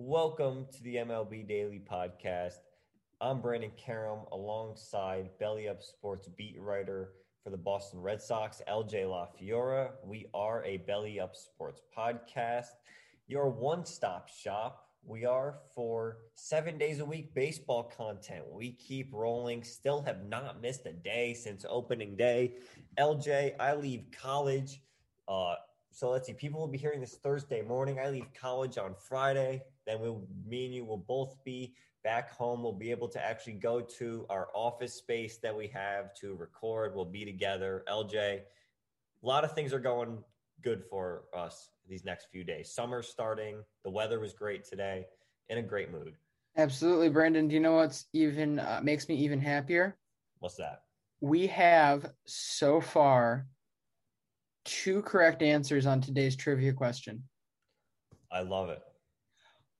Welcome to the MLB Daily Podcast. I'm Brandon Karam alongside Belly Up Sports beat writer for the Boston Red Sox, LJ LaFiora. We are a Belly Up Sports podcast, your one stop shop. We are for seven days a week baseball content. We keep rolling, still have not missed a day since opening day. LJ, I leave college. Uh, so let's see, people will be hearing this Thursday morning. I leave college on Friday. Then we'll, me and you will both be back home. We'll be able to actually go to our office space that we have to record. We'll be together. LJ, a lot of things are going good for us these next few days. Summer's starting. The weather was great today. In a great mood. Absolutely, Brandon. Do you know what's even uh, makes me even happier? What's that? We have so far two correct answers on today's trivia question. I love it.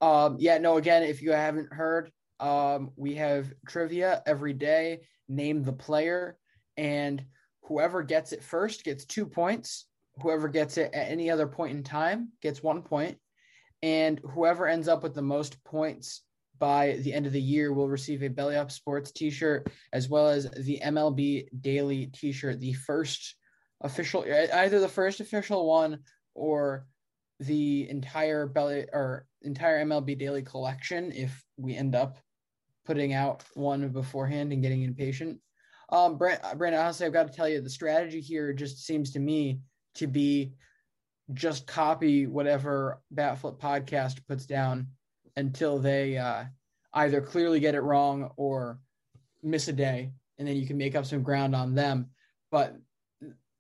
Um, yeah, no, again, if you haven't heard, um, we have trivia every day. Name the player, and whoever gets it first gets two points. Whoever gets it at any other point in time gets one point, and whoever ends up with the most points by the end of the year will receive a Belly Up Sports T-shirt as well as the MLB Daily T-shirt, the first official, either the first official one or the entire belly or entire MLB Daily collection if we end up putting out one beforehand and getting impatient. Um, Brandon, honestly, I've got to tell you, the strategy here just seems to me to be just copy whatever Batflip podcast puts down until they uh, either clearly get it wrong or miss a day, and then you can make up some ground on them. But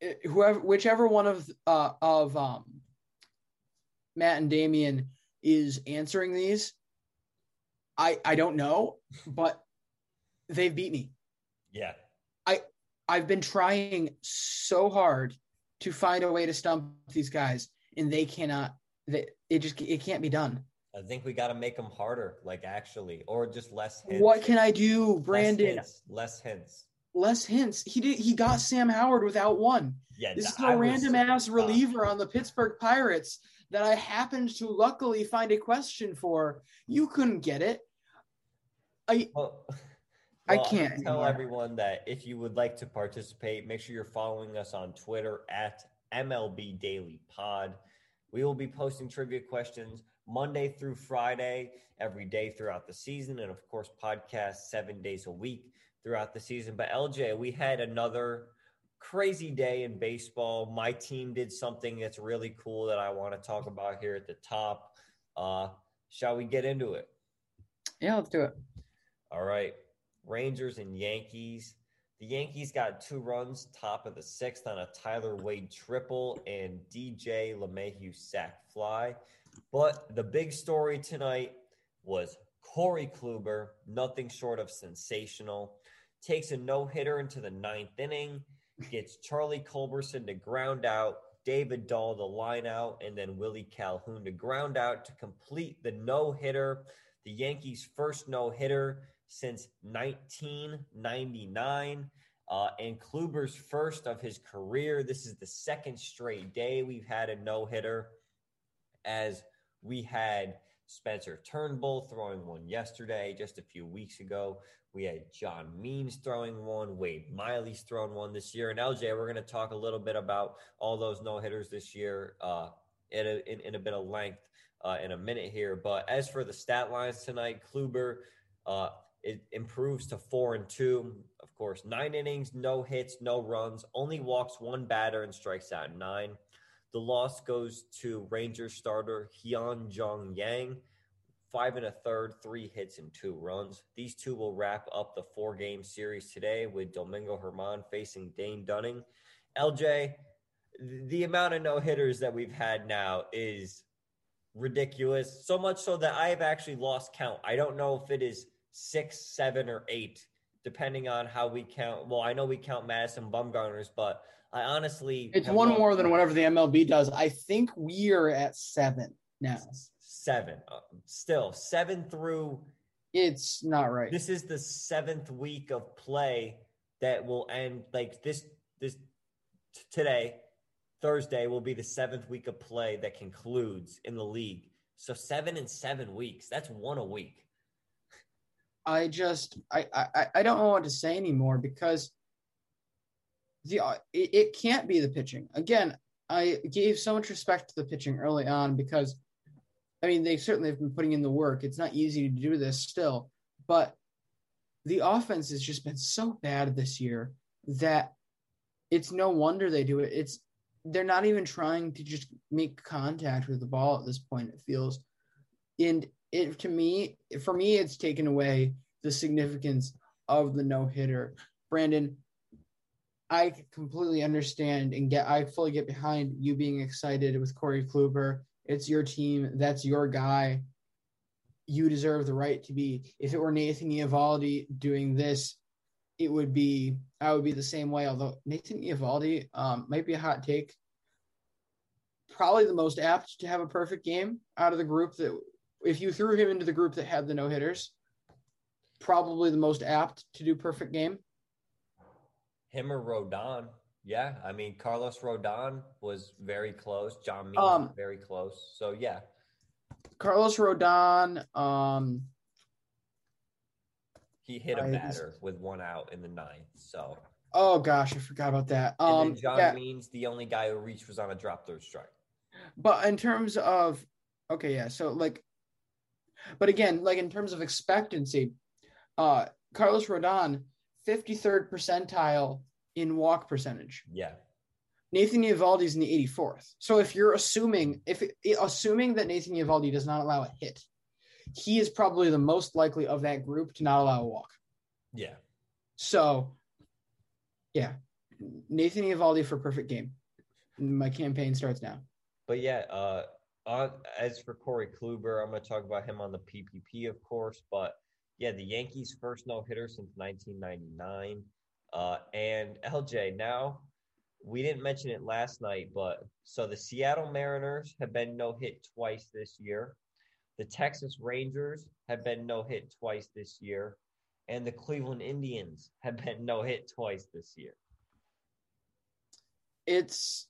it, whoever, whichever one of uh, of um, Matt and Damien is answering these, I I don't know, but they've beat me. Yeah. I I've been trying so hard to find a way to stump these guys, and they cannot. They, it just it can't be done. I think we got to make them harder, like actually, or just less hints. What can I do, Brandon? Less hints. Less hints. Less hints. He did. He got Sam Howard without one. Yeah, this is I a was random ass shocked. reliever on the Pittsburgh Pirates that I happened to luckily find a question for. You couldn't get it. I Well, I well, can't gonna tell everyone that if you would like to participate, make sure you're following us on Twitter at MLB Daily Pod. We will be posting trivia questions Monday through Friday, every day throughout the season, and of course, podcast seven days a week throughout the season. But LJ, we had another crazy day in baseball. My team did something that's really cool that I want to talk about here at the top. Uh, shall we get into it? Yeah, let's do it. All right. Rangers and Yankees. The Yankees got two runs, top of the sixth on a Tyler Wade triple and DJ LeMahieu sac fly. But the big story tonight was Corey Kluber, nothing short of sensational. Takes a no hitter into the ninth inning, gets Charlie Culberson to ground out, David Dahl the line out, and then Willie Calhoun to ground out to complete the no hitter. The Yankees' first no hitter since 1999. Uh, and Kluber's first of his career. This is the second straight day we've had a no hitter, as we had Spencer Turnbull throwing one yesterday, just a few weeks ago. We had John Means throwing one, Wade Miley's thrown one this year. And LJ, we're going to talk a little bit about all those no hitters this year uh, in, a, in, in, a bit of length uh, in a minute here. But as for the stat lines tonight, Kluber, uh, it improves to four and two. Of course, nine innings, no hits, no runs, only walks one batter and strikes out nine. The loss goes to Rangers starter Hyun Jong Yang, five and a third, three hits and two runs. These two will wrap up the four game series today with Domingo Germán facing Dane Dunning. LJ, the amount of no hitters that we've had now is ridiculous. So much so that I have actually lost count. I don't know if it is six, seven, or eight, depending on how we count. Well, I know we count Madison Bumgarner's, but I honestly it's one more than whatever the MLB does. I think we are at seven now. Seven, uh, still seven through. It's not right. This is the seventh week of play that will end like this. This t- today, Thursday will be the seventh week of play that concludes in the league. So seven and seven weeks. That's one a week. I just I I, I don't know what to say anymore because the uh, it, it can't be the pitching. Again, I gave so much respect to the pitching early on because I mean they certainly have been putting in the work. It's not easy to do this still, but the offense has just been so bad this year that it's no wonder they do it. It's they're not even trying to just make contact with the ball at this point. It feels, and it to me, for me, it's taken away the significance of the no hitter. Brandon, I completely understand and get I fully get behind you being excited with Corey Kluber. It's your team, that's your guy. You deserve the right to be. If it were Nathan Eovaldi doing this, it would be I would be the same way. Although Nathan Eovaldi um, might be a hot take, probably the most apt to have a perfect game out of the group that if you threw him into the group that had the no hitters, probably the most apt to do perfect game. Him or Rodon. Yeah. I mean, Carlos Rodon was very close. John Means Um, very close. So, yeah. Carlos Rodon, um, He hit a I- batter with one out in the ninth. So, oh gosh, I forgot about that. and Um, John yeah, Means, the only guy who reached was on a drop third strike. but in terms of okay, yeah, so like, but again, like in terms of expectancy, uh, Carlos Rodon, fifty third percentile in walk percentage. Yeah. Nathan Eovaldi's in the 84th. So if you're assuming if assuming that Nathan Eovaldi does not allow a hit, he is probably the most likely of that group to not allow a walk. Yeah. So, yeah, Nathan Eovaldi for perfect game. My campaign starts now. But yeah, uh, on, as for Corey Kluber, I'm going to talk about him on the PPP, of course. But yeah, the Yankees' first no hitter since 1999. Uh, and LJ, now we didn't mention it last night, but so the Seattle Mariners have been no hit twice this year. The Texas Rangers have been no hit twice this year. And the Cleveland Indians have been no hit twice this year. It's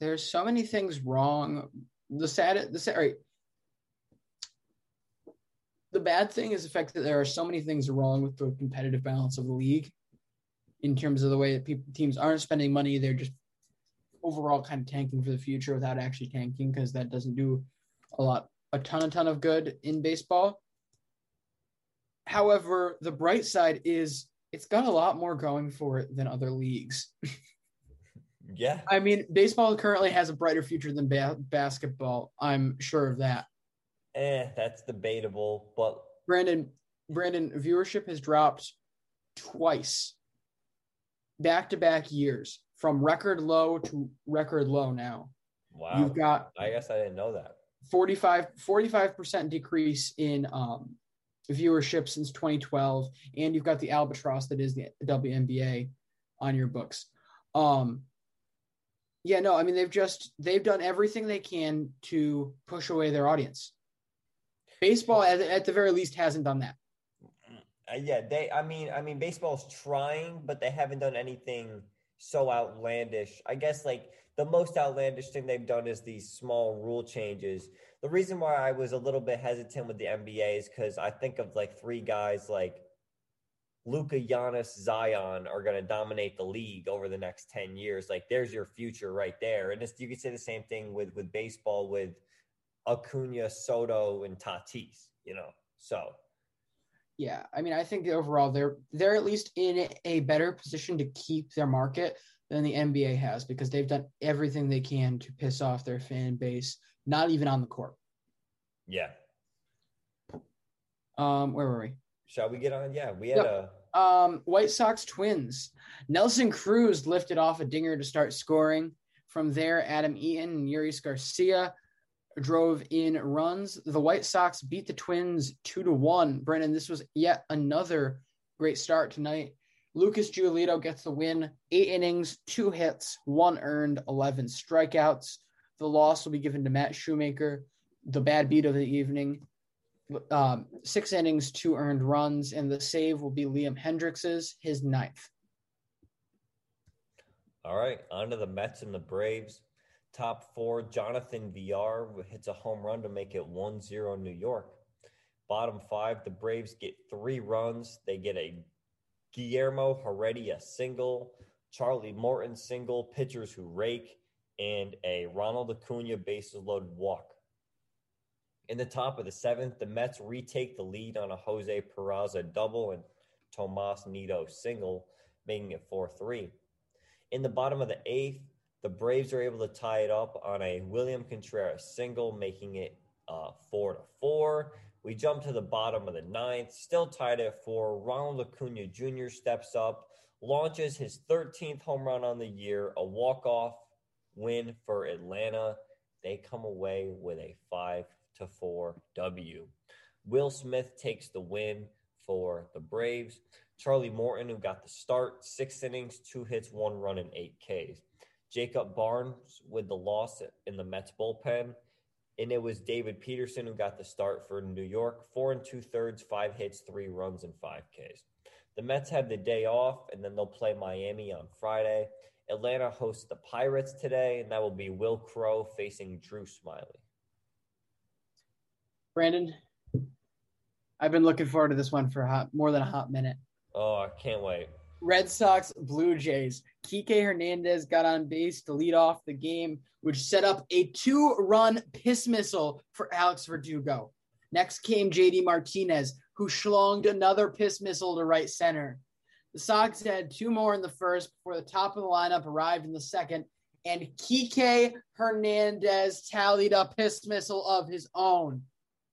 there's so many things wrong. The sad, the sad, right. The bad thing is the fact that there are so many things wrong with the competitive balance of the league, in terms of the way that people, teams aren't spending money. They're just overall kind of tanking for the future without actually tanking because that doesn't do a lot, a ton, a ton of good in baseball. However, the bright side is it's got a lot more going for it than other leagues. yeah. I mean, baseball currently has a brighter future than ba- basketball. I'm sure of that. Eh, that's debatable, but Brandon, Brandon, viewership has dropped twice, back to back years, from record low to record low now. wow. You've got I guess I didn't know that. 45 percent decrease in um, viewership since 2012, and you've got the albatross that is the WNBA on your books. Um, yeah, no, I mean they've just they've done everything they can to push away their audience. Baseball, at, at the very least, hasn't done that. Uh, yeah, they. I mean, I mean, baseball's trying, but they haven't done anything so outlandish. I guess like the most outlandish thing they've done is these small rule changes. The reason why I was a little bit hesitant with the NBA is because I think of like three guys like Luka, Giannis, Zion are going to dominate the league over the next ten years. Like, there's your future right there. And it's, you could say the same thing with with baseball with Acuna, Soto, and Tatis. You know, so Yeah, I mean, I think overall they're they're at least in a better position to keep their market than the NBA has because they've done everything they can to piss off their fan base, not even on the court. yeah. Um, where were we? Shall we get on? Yeah, we had Yep. a Um, White Sox Twins. Nelson Cruz lifted off a dinger to start scoring. From there, Adam Eaton and Yuris Garcia drove in runs. The White Sox beat the Twins two to one. Brennan, this was yet another great start tonight. Lucas Giolito gets the win. Eight innings, two hits, one earned, eleven strikeouts. The loss will be given to Matt Shoemaker, the bad beat of the evening um, six innings, two earned runs, and the save will be Liam Hendriks's, his ninth. All right, on to the Mets and the Braves. Top four, Jonathan Villar hits a home run to make it 1 0 New York. Bottom five, the Braves get three runs. They get a Guillermo Heredia single, Charlie Morton single, pitchers who rake, and a Ronald Acuna bases loaded walk. In the top of the seventh, the Mets retake the lead on a Jose Peraza double and Tomas Nido single, making it 4 3. In the bottom of the eighth, the Braves are able to tie it up on a William Contreras single, making it uh, 4 to 4. We jump to the bottom of the ninth, still tied at 4. Ronald Acuna Jr. steps up, launches his 13th home run on the year, a walk-off win for Atlanta. They come away with a 5 to 4 W. Will Smith takes the win for the Braves. Charlie Morton, who got the start, six innings, two hits, one run, and eight Ks. Jacob Barnes with the loss in the Mets bullpen. And it was David Peterson who got the start for New York. Four and two thirds, five hits, three runs, and five Ks. The Mets have the day off, and then they'll play Miami on Friday. Atlanta hosts the Pirates today, and that will be Wil Crowe facing Drew Smyly. Brandon, I've been looking forward to this one for hot, more than a hot minute. Oh, I can't wait. Red Sox, Blue Jays. Kike Hernandez got on base to lead off the game, which set up a two run piss missile for Alex Verdugo. Next came JD Martinez, who schlonged another piss missile to right center. The Sox had two more in the first before the top of the lineup arrived in the second, and Kike Hernandez tallied a piss missile of his own.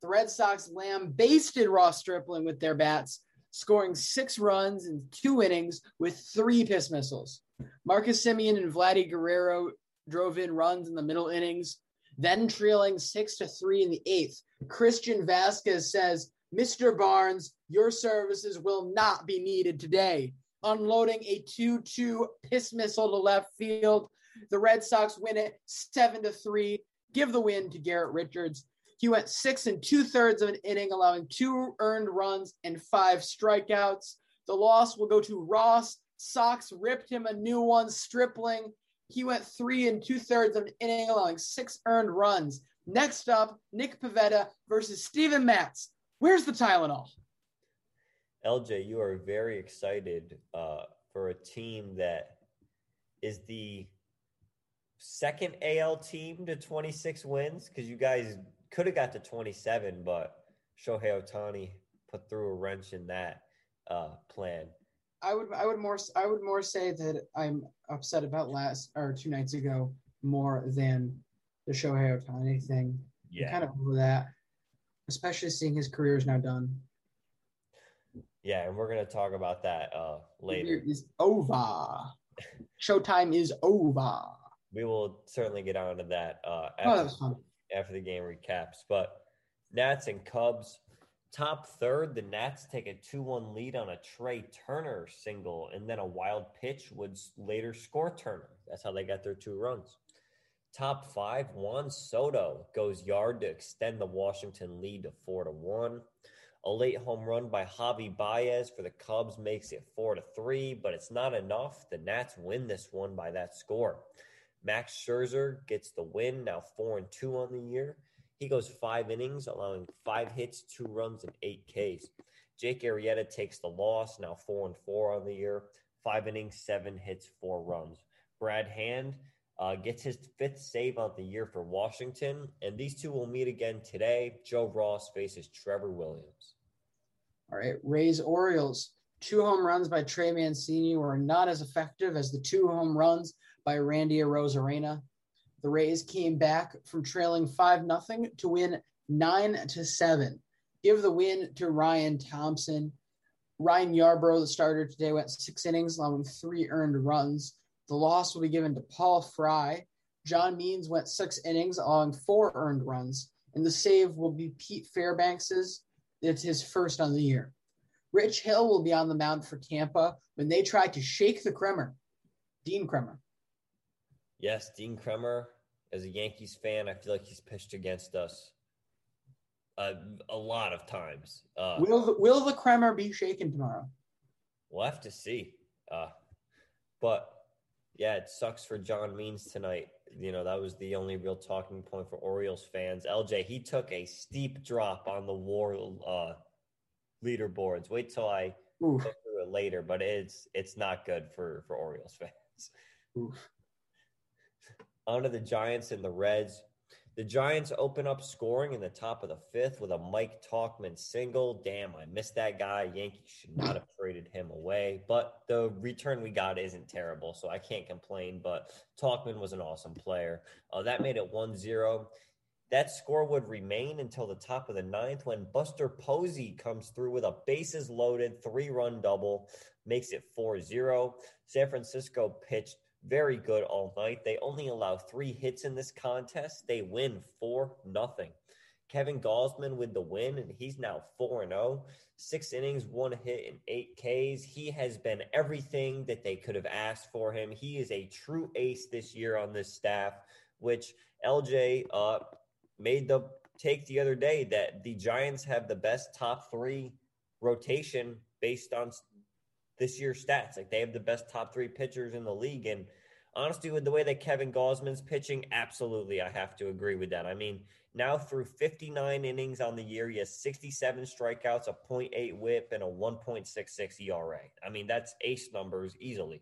The Red Sox lambasted Ross Stripling with their bats, scoring six runs in two innings with three piss missiles. Marcus Semien and Vladdy Guerrero drove in runs in the middle innings, then trailing six to three in the eighth. Christian Vázquez says, Mr. Barnes, your services will not be needed today. Unloading a 2 2 piss missile to left field. The Red Sox win it 7 to 3. Give the win to Garrett Richards. He went six and two thirds of an inning, allowing two earned runs and five strikeouts. The loss will go to Ross. Sox ripped him a new one, Stripling. He went three and two thirds of an inning, allowing six earned runs. Next up, Nick Pivetta versus Steven Matz. Where's the Tylenol? LJ, you are very excited uh, for a team that is the second AL team to 26 wins because you guys could have got to 27, but Shohei Ohtani put through a wrench in that uh, plan. I would I would more I would more say that I'm upset about last or two nights ago more than the Shohei Ohtani thing. Yeah. I'm kind of over that, especially seeing his career is now done. Yeah, and we're gonna talk about that uh, later. Is over. Showtime is over. We will certainly get on to that uh, Oh, that was fun. After the game recaps. But Nats and Cubs, top third. The Nats take a 2 1 lead on a Trea Turner single, and then a wild pitch would later score Turner. That's how they got their two runs. Top five, Juan Soto goes yard to extend the Washington lead to 4 to 1. A late home run by Javi Baez for the Cubs makes it 4 to 3, but it's not enough. The Nats win this one by that score. Max Scherzer gets the win, now 4 and 2 on the year. He goes 5 innings, allowing 5 hits, 2 runs and 8 Ks. Jake Arrieta takes the loss, now 4 and 4 on the year. 5 innings, 7 hits, 4 runs. Brad Hand uh, gets his fifth save on the year for Washington, and these two will meet again today. Joe Ross faces Trevor Williams. All right, Rays Orioles. Two home runs by Trey Mancini were not as effective as the two home runs by Randy Arozarena. The Rays came back from trailing 5 0 to win 9 to 7. Give the win to Ryan Thompson. Ryan Yarbrough, the starter today, went six innings, allowing three earned runs. The loss will be given to Paul Fry. John Means went six innings, allowing four earned runs. And the save will be Pete Fairbanks's. It's his first on the year. Rich Hill will be on the mound for Tampa when they try to shake the Kremer, Dean Kremer. Yes, Dean Kremer, as a Yankees fan, I feel like he's pitched against us a, a lot of times. Uh, Will the, will the Kremer be shaken tomorrow? We'll have to see. Uh, but yeah, it sucks for John Means tonight. You know, that was the only real talking point for Orioles fans. LJ, he took a steep drop on the war uh, leaderboards. Wait till I Oof. go through it later, but it's it's not good for for Orioles fans. Oof. On to the Giants and the Reds. The Giants open up scoring in the top of the fifth with a Mike Tauchman single. Damn, I missed that guy. Yankees should not have traded him away. But the return we got isn't terrible, so I can't complain. But Tauchman was an awesome player. Uh, that made it 1 0. That score would remain until the top of the ninth when Buster Posey comes through with a bases loaded three run double, makes it 4 0. San Francisco pitched very good all night. They only allow three hits in this contest. They win 4 nothing. Kevin Gausman with the win, and he's now 4 and 0. Six innings, one hit, and eight Ks. He has been everything that they could have asked for him. He is a true ace this year on this staff, which LJ uh, made the take the other day that the Giants have the best top three rotation based on this year's stats. Like they have the best top three pitchers in the league. And honestly, with the way that Kevin Gausman's pitching, absolutely, I have to agree with that. I mean, now through 59 innings on the year, he has 67 strikeouts, a 0.8 whip, and a 1.66 ERA. I mean, that's ace numbers easily.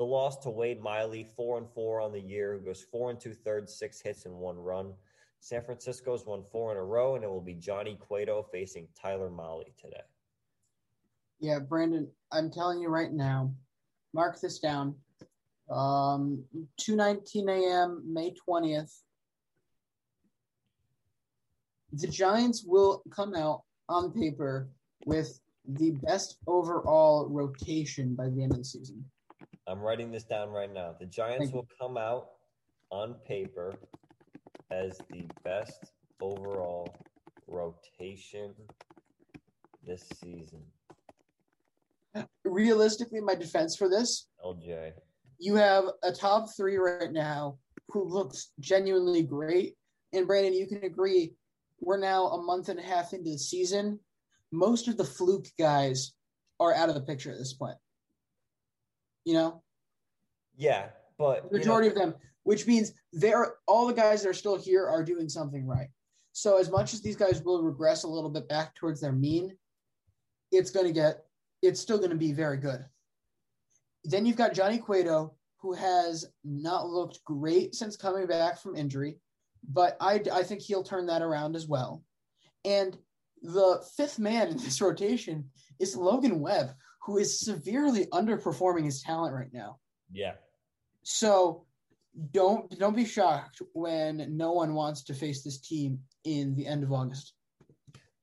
The loss to Wade Miley, four and four on the year, who goes four and two thirds, six hits and one run. San Francisco's won four in a row, and it will be Johnny Cueto facing Tyler Mahle today. Yeah, Brandon, I'm telling you right now, mark this down. Um, 2:19 a.m. May 20th. the Giants will come out on paper with the best overall rotation by the end of the season. I'm writing this down right now. The Giants will come out on paper as the best overall rotation this season. Realistically, my defense for this LJ. You have a top three right now who looks genuinely great. And Brandon, you can agree, we're now a month and a half into the season. Most of the fluke guys are out of the picture at this point. You know? Yeah, but the majority you know, of them, which means they're all the guys that are still here are doing something right. So as much as these guys will regress a little bit back towards their mean, it's going to get it's still going to be very good. Then you've got Johnny Cueto, who has not looked great since coming back from injury, but I, I think he'll turn that around as well. And the fifth man in this rotation is Logan Webb, who is severely underperforming his talent right now. Yeah. So don't don't be shocked when no one wants to face this team in the end of August.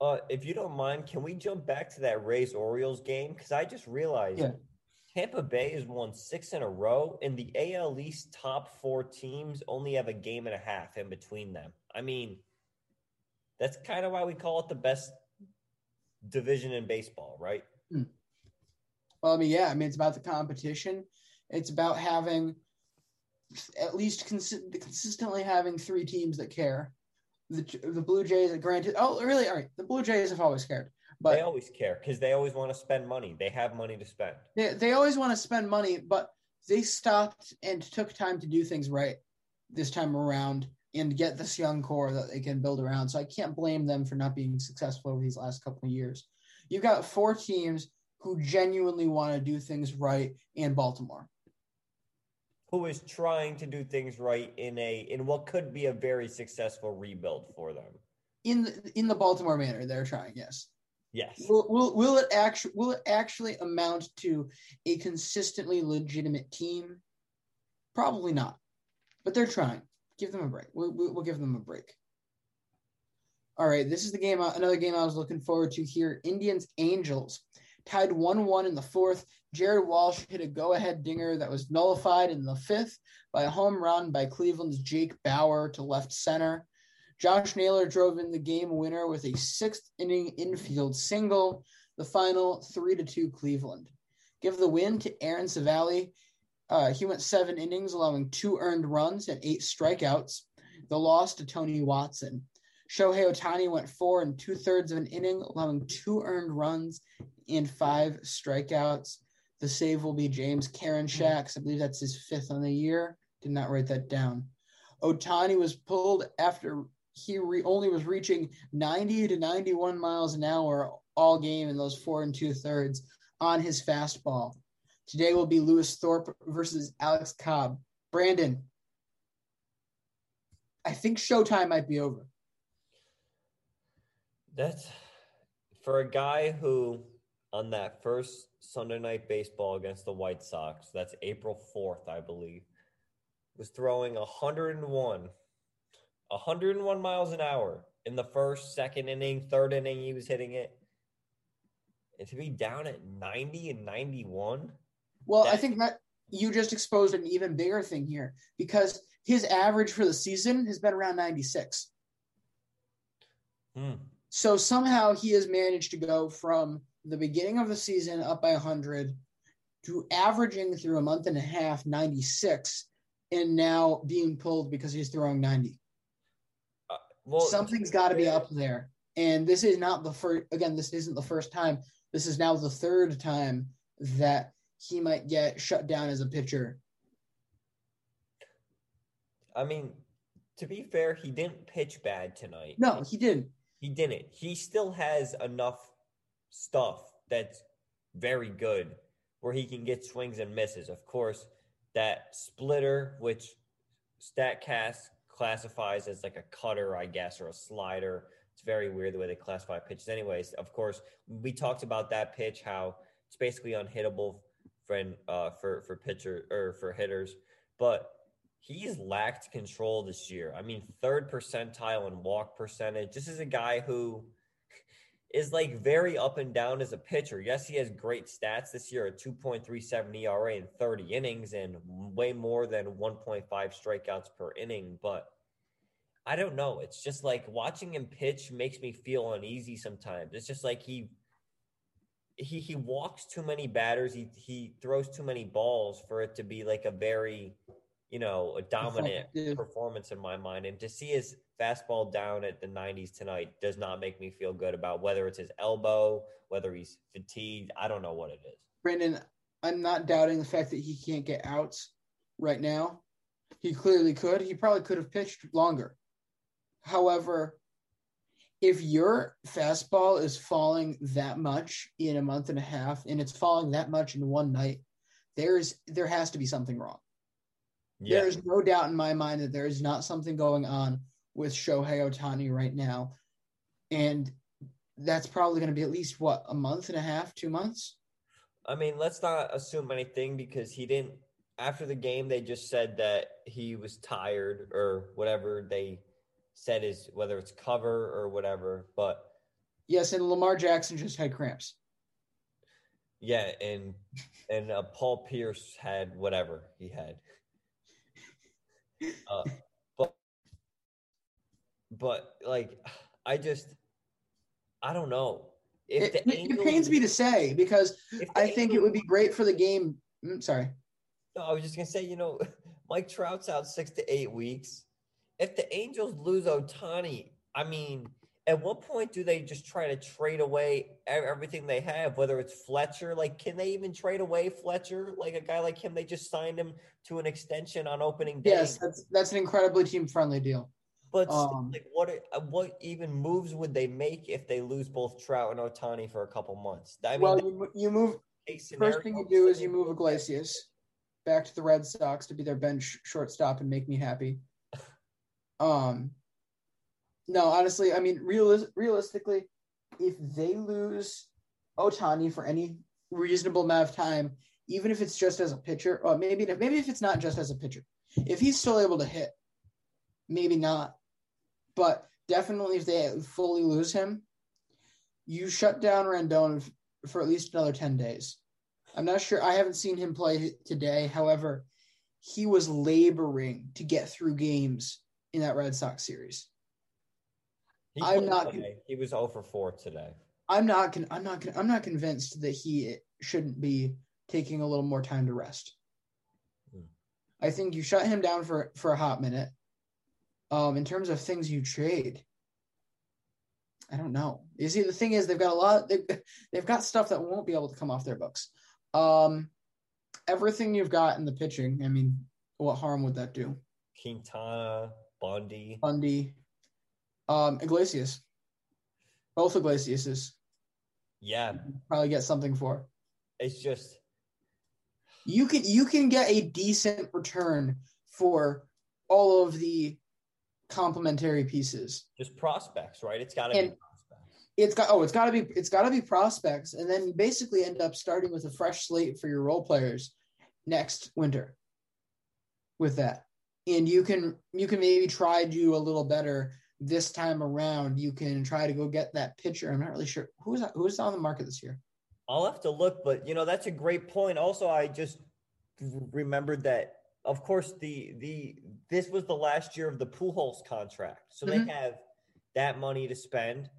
Uh, if you don't mind, can we jump back to that Rays Orioles game? Because I just realized Yeah. Tampa Bay has won six in a row, and the AL East top four teams only have a game and a half in between them. I mean, that's kind of why we call it the best division in baseball, right? Well, I mean, yeah, I mean, it's about the competition. It's about having at least consi- consistently having three teams that care. The the Blue Jays, granted, oh, really? All right, the Blue Jays have always cared, But they always care because they always want to spend money. They have money to spend. they, they always want to spend money, but they stopped and took time to do things right this time around and get this young core that they can build around. So I can't blame them for not being successful over these last couple of years. You've got four teams who genuinely want to do things right in Baltimore. Who is trying to do things right in a in what could be a very successful rebuild for them? In the, in the Baltimore manner, they're trying. Yes. Yes. Will, will, will it actually will it actually amount to a consistently legitimate team? Probably not, but they're trying. Give them a break. We'll, we'll, we'll give them a break. All right, this is the game. Uh, another game I was looking forward to here. Indians Angels tied one one in the fourth. Jared Walsh hit a go ahead dinger that was nullified in the fifth by a home run by Cleveland's Jake Bauer to left center. Josh Naylor drove in the game winner with a sixth inning infield single. The final three to two Cleveland. Give the win to Aaron Civale. Uh, he went seven innings, allowing two earned runs and eight strikeouts. The loss to Tony Watson. Shohei Ohtani went four and two thirds of an inning, allowing two earned runs and five strikeouts. The save will be James Karen mm. Karinchak. I believe that's his fifth on the year. Did not write that down. Ohtani was pulled after he re- only was reaching 90 to 91 miles an hour all game in those four and two thirds on his fastball. Today will be Lewis Thorpe versus Alex Cobb. Brandon, I think Showtime might be over. That's for a guy who, on that first Sunday night baseball against the White Sox, that's April 4th, I believe, was throwing 101, 101 miles an hour in the first, second inning, third inning, he was hitting it. And to be down at 90 and 91, Well, I think that you just exposed an even bigger thing here because his average for the season has been around 96. hmm, So somehow he has managed to go from the beginning of the season up by 100 to averaging through a month and a half 96 and now being pulled because he's throwing 90. Uh, well, Something's got to be up there. And this is not the first, again, this isn't the first time. This is now the third time that he might get shut down as a pitcher. I mean, to be fair, he didn't pitch bad tonight. No, he didn't. He didn't. He still has enough stuff that's very good where he can get swings and misses. Of course, that splitter, which StatCast classifies as like a cutter, I guess, or a slider. It's very weird the way they classify pitches. Anyways, of course, we talked about that pitch, how it's basically unhittable for uh, for for pitcher or for hitters. But he's lacked control this year. I mean, third percentile in walk percentage. This is a guy who is like very up and down as a pitcher. Yes, he has great stats this year, a 2.37 ERA in 30 innings and way more than 1.5 strikeouts per inning, but I don't know. It's just like watching him pitch makes me feel uneasy sometimes. It's just like he he he walks too many batters. He he throws too many balls for it to be like a very, you know, a dominant performance in my mind. And to see his fastball down at the 90s tonight does not make me feel good about whether it's his elbow, whether he's fatigued. I don't know what it is. Brandon, I'm not doubting the fact that he can't get outs right now. He clearly could. He probably could have pitched longer. However, if your fastball is falling that much in a month and a half and it's falling that much in one night, there's there has to be something wrong. Yeah. There is no doubt in my mind that there is not something going on with Shohei Ohtani right now. And that's probably going to be at least what, a month and a half, two months? I mean, let's not assume anything because he didn't. After the game, they just said that he was tired or whatever they said is whether it's cover or whatever. But Yes, and Lamar Jackson just had cramps. yeah, and and uh, Paul Pierce had whatever he had. Uh, but but like, I just I don't know if It, the it- it pains me to say because I think it would be great for the game. Mm, sorry. No, I was just gonna say, you know, Mike Trout's out six to eight weeks. If the Angels lose Ohtani, I mean, at what point do they just try to trade away everything they have? Whether it's Fletcher, like, can they even trade away Fletcher? Like a guy like him, they just signed him to an extension on opening day. Yes, that's that's an incredibly team friendly deal. but still, um, like, what uh, what even moves would they make if they lose both Trout and Ohtani for a couple months? I mean, well, you, you move. First thing you do is you move Iglesias back to the Red Sox to be their bench shortstop and make me happy. Um, no, honestly, I mean, realis- realistically, if they lose Ohtani for any reasonable amount of time, even if it's just as a pitcher, or maybe maybe if it's not just as a pitcher, if he's still able to hit, maybe not, but definitely if they fully lose him, you shut down Rendon for at least another ten days. I'm not sure. I haven't seen him play today. However, he was laboring to get through games in that Red Sox series. He I'm not-. He was 0 for 4 today. I'm not. Con- I'm not. Con- I'm not convinced that he shouldn't be taking a little more time to rest. Hmm. I think you shut him down for for a hot minute. Um, in terms of things you trade, I don't know. You see, the thing is, they've got a lot. They've, they've got stuff that won't be able to come off their books. Um, everything you've got in the pitching. I mean, what harm would that do? Quintana, Bundy. Bundy, um, Iglesias, both Iglesiases Yeah, probably get something for. it's just You can you can get a decent return for all of the complementary pieces. just prospects, right? It's got to be And- prospects. It's got oh, it's got to be it's got to be prospects, and then you basically end up starting with a fresh slate for your role players next winter. With that, and you can you can maybe try do a little better this time around. You can try to go get that pitcher. I'm not really sure who's who's on the market this year. I'll have to look, but you know that's a great point. Also, I just remembered that, of course, the the this was the last year of the Pujols contract, so Mhm. they have that money to spend.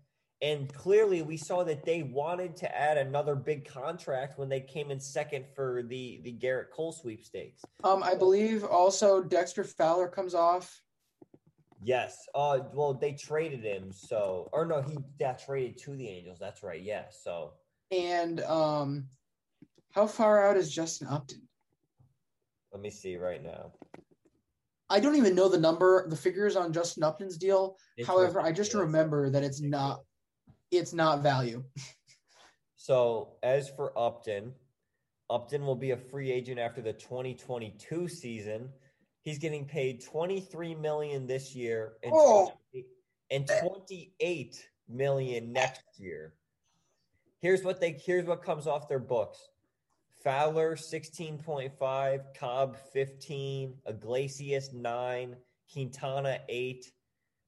And clearly, we saw that they wanted to add another big contract when they came in second for the the Gerrit Cole sweepstakes. Um, I believe also Dexter Fowler comes off. Yes. Uh, well, they traded him, so or no, he got traded to the Angels. That's right. Yeah. So And um, how far out is Justin Upton? let me see right now. I don't even know the number, the figures on Justin Upton's deal. It's However, I just remember that it's not, it's not value. So as for Upton, Upton will be a free agent after the 2022 season. He's getting paid 23 million this year and, Oh. 20 and 28 million next year. Here's what they here's what comes off their books. Fowler 16.5, Cobb 15, Iglesias 9, Quintana 8,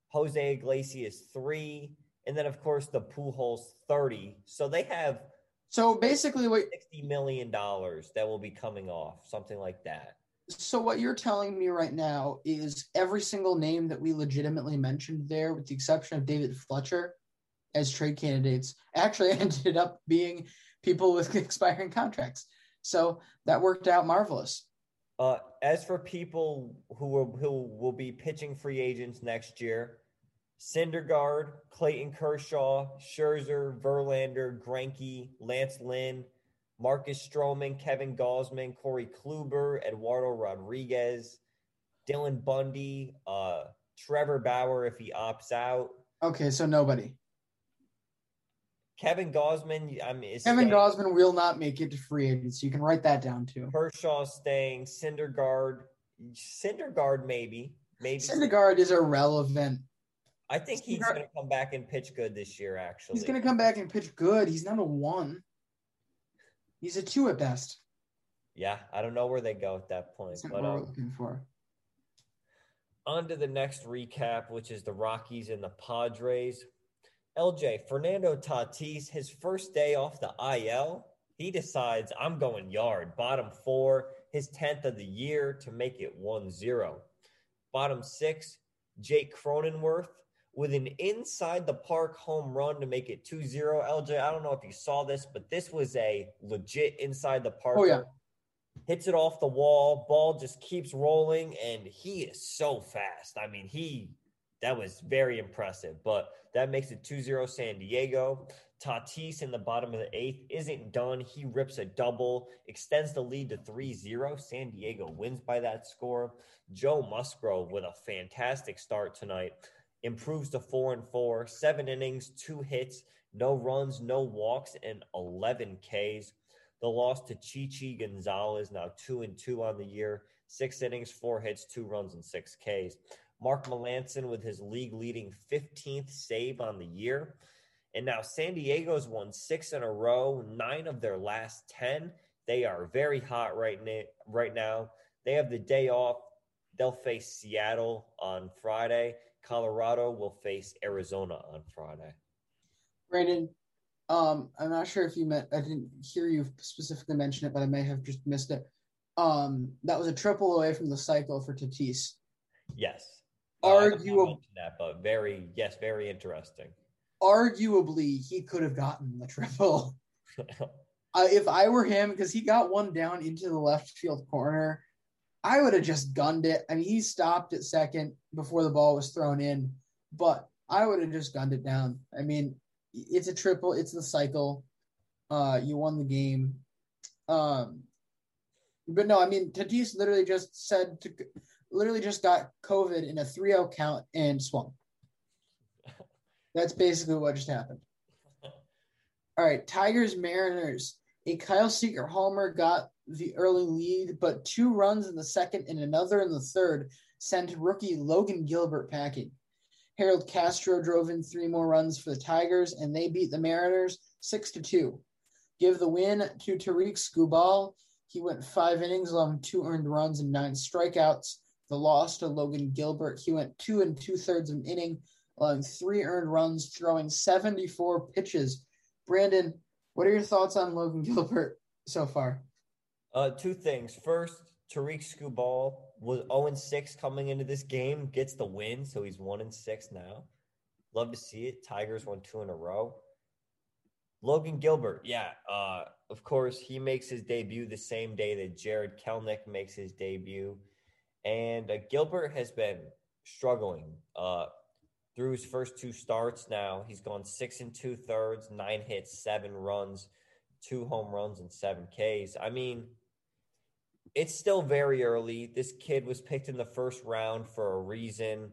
Jose Iglesias 3, and then of course the Pujols 30. So they have So basically, what 60 million dollars that will be coming off, something like that. So what you're telling me right now is every single name that we legitimately mentioned there, with the exception of David Fletcher, as trade candidates, actually ended up being people with expiring contracts. So that worked out marvelous. Uh, as for people who will, who will be pitching free agents next year, Syndergaard, Clayton Kershaw, Scherzer, Verlander, Greinke, Lance Lynn, Marcus Stroman, Kevin Gausman, Corey Kluber, Eduardo Rodriguez, Dylan Bundy, uh, Trevor Bauer if he opts out, Okay, so nobody. Kevin Gausman. I mean, Kevin staying. Gausman will not make it to free agency. You can write that down too. Kershaw staying, Syndergaard, Syndergaard maybe, maybe. Syndergaard is irrelevant. I think he's going to come back and pitch good this year. Actually, He's going to come back and pitch good. He's not a one. He's a two at best. Yeah, I don't know where they go at that point. That's But what we're um, looking for. on to the next recap, which is the Rockies and the Padres. LJ, Fernando Tatis, his first day off the IL, he decides I'm going yard. Bottom four, his 10th of the year to make it 1 0. Bottom six, Jake Cronenworth with an inside the park home run to make it 2 0. LJ, I don't know if you saw this, but this was a legit inside the park. Oh, yeah. Hits it off the wall. Ball just keeps rolling, and he is so fast. I mean, he that was very impressive. But that makes it 2-0 San Diego. Tatis in the bottom of the eighth isn't done. He rips a double, extends the lead to 3-0. San Diego wins by that score. Joe Musgrove with a fantastic start tonight. Improves to four and four, seven innings, two hits, no runs, no walks, and 11 Ks. The loss to Chichi Gonzalez, now two and two on the year, six innings, four hits, two runs, and six Ks. Mark Melancon with his league leading 15th save on the year. And now San Diego's won six in a row, nine of their last 10. They are very hot right, na- right now. They have the day off. They'll face Seattle on Friday. Colorado will face Arizona on Friday. Brandon, um, I'm not sure if you meant, I didn't hear you specifically mention it, but I may have just missed it. Um, that was a triple away from the cycle for Tatis. Yes. Uh, I Arguable, that, but very, yes, very interesting. arguably, he could have gotten the triple. uh, if I were him, because he got one down into the left field corner, I would have just gunned it. I mean, he stopped at second before the ball was thrown in, but I would have just gunned it down. I mean, it's a triple, it's the cycle. Uh, you won the game. Um, but no, I mean, Tatis literally just said to, literally just got COVID in a 3-0 count and swung. That's basically what just happened. All right, Tigers Mariners. A Kyle Seager homer got the early lead, but two runs in the second and another in the third sent rookie Logan Gilbert packing. Harold Castro drove in three more runs for the Tigers, and they beat the Mariners six to two. Give the win to Tarik Skubal. He went five innings, allowing two earned runs and nine strikeouts. The loss to Logan Gilbert. He went two and two thirds of an inning, allowing three earned runs, throwing 74 pitches. Brandon, what are your thoughts on Logan Gilbert so far? Uh, two things. First, Tarik Skubal was 0 6 coming into this game, gets the win, so he's 1 6 now. Love to see it. Tigers won two in a row. Logan Gilbert, yeah, uh, of course, he makes his debut the same day that Jarred Kelenic makes his debut. And uh, Gilbert has been struggling uh, through his first two starts now. He's gone six and two thirds, nine hits, seven runs, two home runs, and seven Ks. I mean, it's still very early. This kid was picked in the first round for a reason.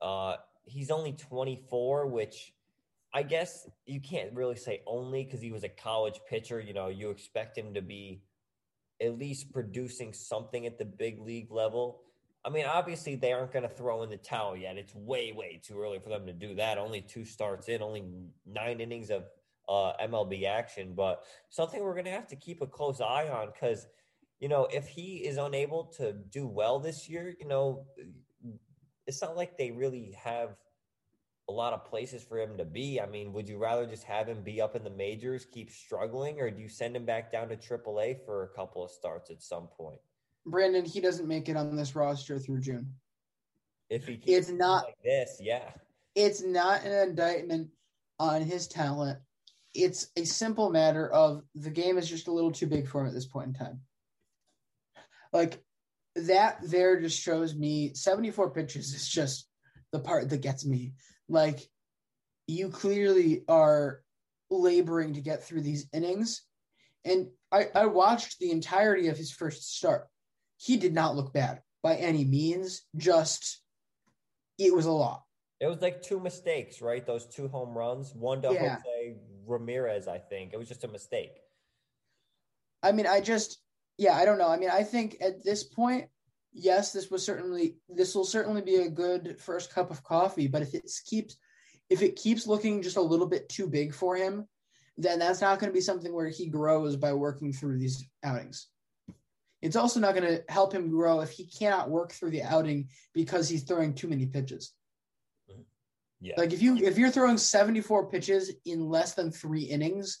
Uh, he's only 24, which I guess you can't really say only because he was a college pitcher. You know, you expect him to be at least producing something at the big league level. I mean, obviously, they aren't going to throw in the towel yet. It's way, way too early for them to do that. Only two starts in, only nine innings of, uh, MLB action, but something we're going to have to keep a close eye on because, you know, if he is unable to do well this year, you know, it's not like they really have a lot of places for him to be. I mean, would you rather just have him be up in the majors, keep struggling, or do you send him back down to AAA for a couple of starts at some point? Brandon, he doesn't make it on this roster through June. If he it's not like this, yeah. It's not an indictment on his talent. It's a simple matter of the game is just a little too big for him at this point in time. Like that there just shows me 74 pitches is just the part that gets me. Like you clearly are laboring to get through these innings. And I, I watched the entirety of his first start. He did not look bad by any means, just it was a lot. It was like two mistakes, right? Those two home runs, one to yeah. Jose Ramirez, I think. It was just a mistake. I mean, I just, yeah, I don't know. I mean, I think at this point, yes, this was certainly this will certainly be a good first cup of coffee. But if it keeps if it keeps looking just a little bit too big for him, then that's not going to be something where he grows by working through these outings. It's also not going to help him grow if he cannot work through the outing because he's throwing too many pitches. Yeah. Like if you if you're throwing 74 pitches in less than 3 innings,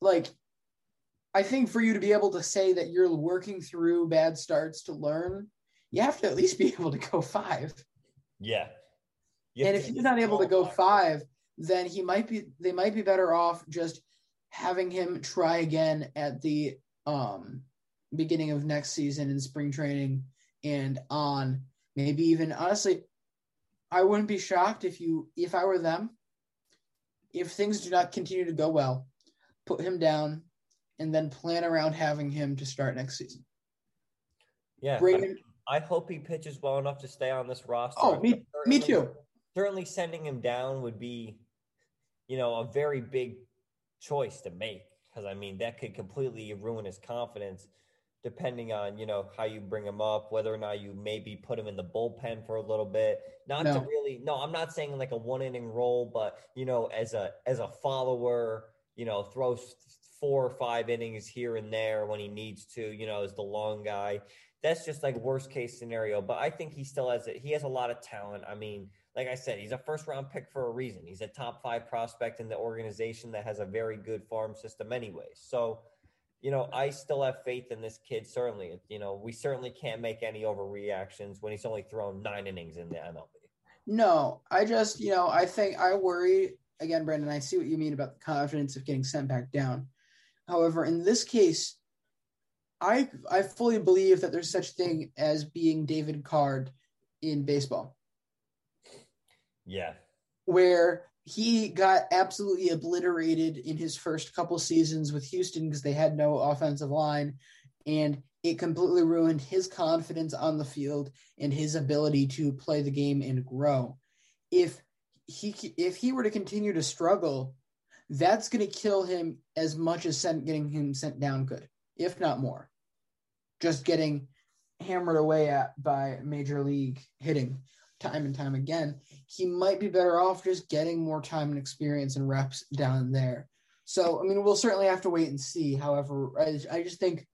like I think for you to be able to say that you're working through bad starts to learn, you have to at least be able to go five. Yeah. And if he's not able to go five, then he might be they might be better off just having him try again at the um beginning of next season in spring training and on maybe even honestly I wouldn't be shocked if you if I were them if things do not continue to go well put him down, and then plan around having him to start next season. Yeah, I, I hope he pitches well enough to stay on this roster. Oh, me, me too. Certainly, sending him down would be, you know, a very big choice to make because I mean that could completely ruin his confidence depending on you know how you bring him up whether or not you maybe put him in the bullpen for a little bit not no. to really no i'm not saying like a one inning role but you know as a as a follower you know, throws four or five innings here and there when he needs to, you know, as the long guy. That's just like worst case scenario. But I think he still has it. He has a lot of talent. I mean, like I said, he's a first round pick for a reason. He's a top five prospect in the organization that has a very good farm system anyway. So, you know, I still have faith in this kid. Certainly, you know, we certainly can't make any overreactions when he's only thrown nine innings in the MLB. No, I just, you know, I think I worry again, Brandon, I see what you mean about the confidence of getting sent back down. However, in this case, I I fully believe that there's such thing as being David Carr in baseball. Yeah. Where he got absolutely obliterated in his first couple seasons with Houston because they had no offensive line and it completely ruined his confidence on the field and his ability to play the game and grow. If he if he were to continue to struggle, that's going to kill him as much as sent, getting him sent down could, if not more. Just getting hammered away at by major league hitting time and time again, he might be better off just getting more time and experience and reps down there. So, I mean, we'll certainly have to wait and see. However, I, I just think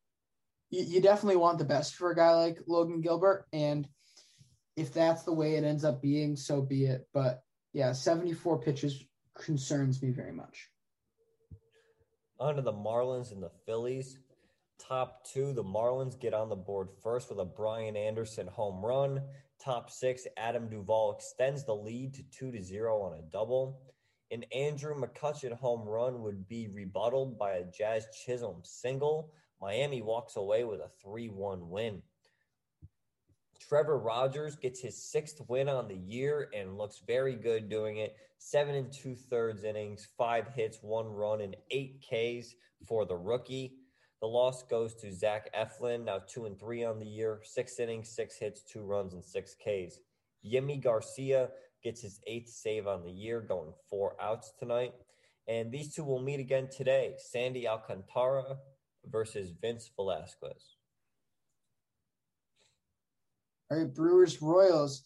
you, you definitely want the best for a guy like Logan Gilbert. And if that's the way it ends up being, so be it. But yeah, 74 pitches concerns me very much. On to the Marlins and the Phillies. Top two, the Marlins get on the board first with a Brian Anderson home run. Top six, Adam Duvall extends the lead to 2 to 0 on a double. An Andrew McCutchen home run would be rebutted by a Jazz Chisholm single. Miami walks away with a 3 1 win. Trevor Rogers gets his sixth win on the year and looks very good doing it. Seven and two thirds innings, five hits, one run, and eight Ks for the rookie. The loss goes to Zach Eflin, now two and three on the year, six innings, six hits, two runs, and six Ks. Yimi Garcia gets his eighth save on the year, going four outs tonight. And these two will meet again today Sandy Alcantara versus Vince Velasquez. All right, Brewers Royals.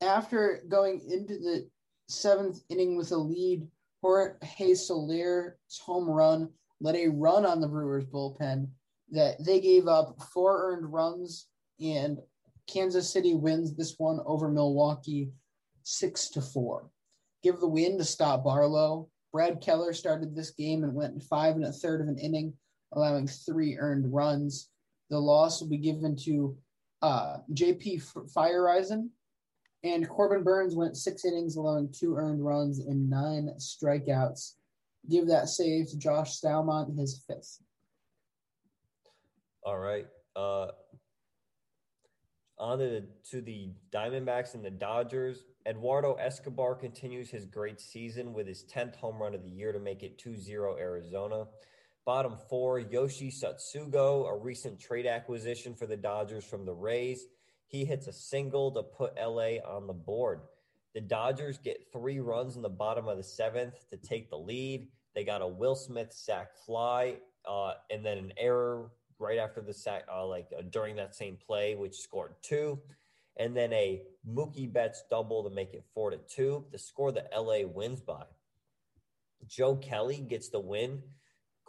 After going into the seventh inning with a lead, Jorge Soler's home run led a run on the Brewers bullpen that they gave up four earned runs, and Kansas City wins this one over Milwaukee six to four. Give the win to Scott Barlow. Brad Keller started this game and went five and a third of an inning, allowing three earned runs. The loss will be given to uh, JP Feyereisen, and Corbin Burnes went six innings, allowing two earned runs and nine strikeouts. Give that save to Josh Staumont, his fifth. All right. Uh, on to the, to the Diamondbacks and the Dodgers. Eduardo Escobar continues his great season with his 10th home run of the year to make it 2 0 Arizona. Bottom four, Yoshi Tsutsugo, a recent trade acquisition for the Dodgers from the Rays. He hits a single to put LA on the board. The Dodgers get three runs in the bottom of the seventh to take the lead. They got a Will Smith sac fly uh, and then an error right after the sack, uh, like uh, during that same play, which scored two, and then a Mookie Betts double to make it four to two. The score that LA wins by. Joe Kelly gets the win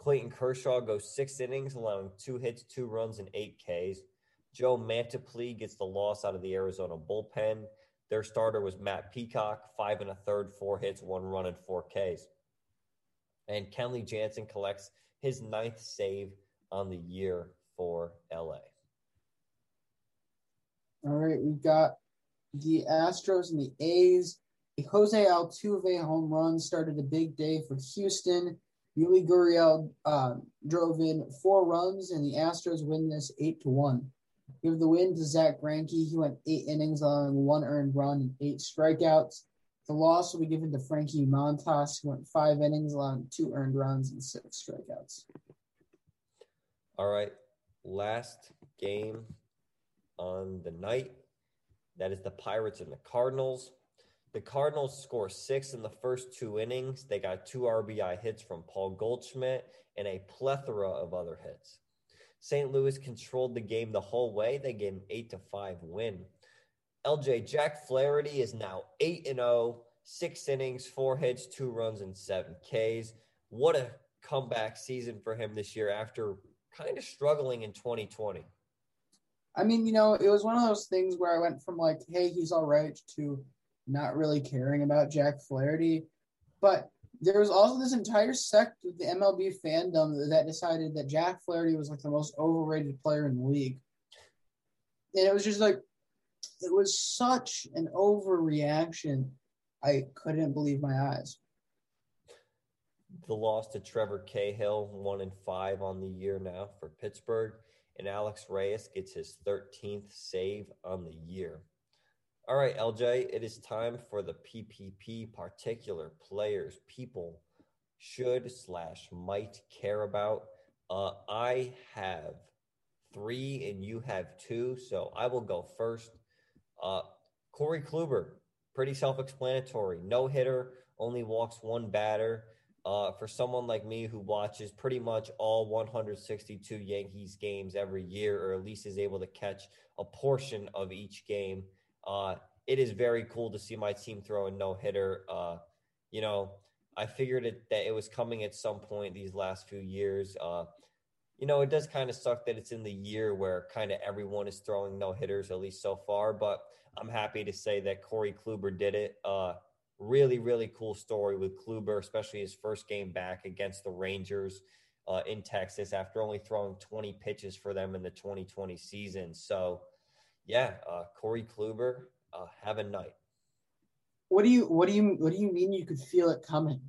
Clayton Kershaw goes six innings, allowing two hits, two runs, and eight Ks. Joe Mantiply gets the loss out of the Arizona bullpen. Their starter was Matt Peacock, five and a third, four hits, one run, and four Ks. And Kenley Jansen collects his ninth save on the year for LA. All right, we've got the Astros and the A's. Jose Altuve home run started a big day for Houston. Yuli Gurriel uh, drove in four runs, and the Astros win this eight to one. Give the win to Zack Greinke. He went eight innings, allowing one earned run and eight strikeouts. The loss will be given to Frankie Montas, who went five innings, allowing two earned runs and six strikeouts. All right, last game on the night. That is the Pirates and the Cardinals. The Cardinals score six in the first two innings. They got two RBI hits from Paul Goldschmidt and a plethora of other hits. St. Louis controlled the game the whole way. They gave an eight to five win. LJ Jack Flaherty is now eight and 0, six innings, four hits, two runs, and seven Ks. What a comeback season for him this year after kind of struggling in 2020. I mean, you know, it was one of those things where I went from like, hey, he's all right to not really caring about Jack Flaherty. But there was also this entire sect of the MLB fandom that decided that Jack Flaherty was like the most overrated player in the league. And it was just like, it was such an overreaction. I couldn't believe my eyes. The loss to Trevor Cahill, one and five on the year now for Pittsburgh. And Alex Reyes gets his 13th save on the year. All right, LJ, it is time for the PPP particular players people should slash might care about. Uh, I have three and you have two, so I will go first. Uh, Corey Kluber, pretty self explanatory. No hitter, only walks one batter. Uh, for someone like me who watches pretty much all 162 Yankees games every year, or at least is able to catch a portion of each game, uh, it is very cool to see my team throw a no hitter. Uh, you know, I figured it that it was coming at some point these last few years. You know, it does kind of suck that it's in the year where kind of everyone is throwing no hitters, at least so far. But I'm happy to say that Corey Kluber did it. Uh, really, really cool story with Kluber, especially his first game back against the Rangers uh, in Texas after only throwing 20 pitches for them in the 2020 season. So, yeah, uh, Corey Kluber, uh, have a night. What do you what do you what do you mean you could feel it coming?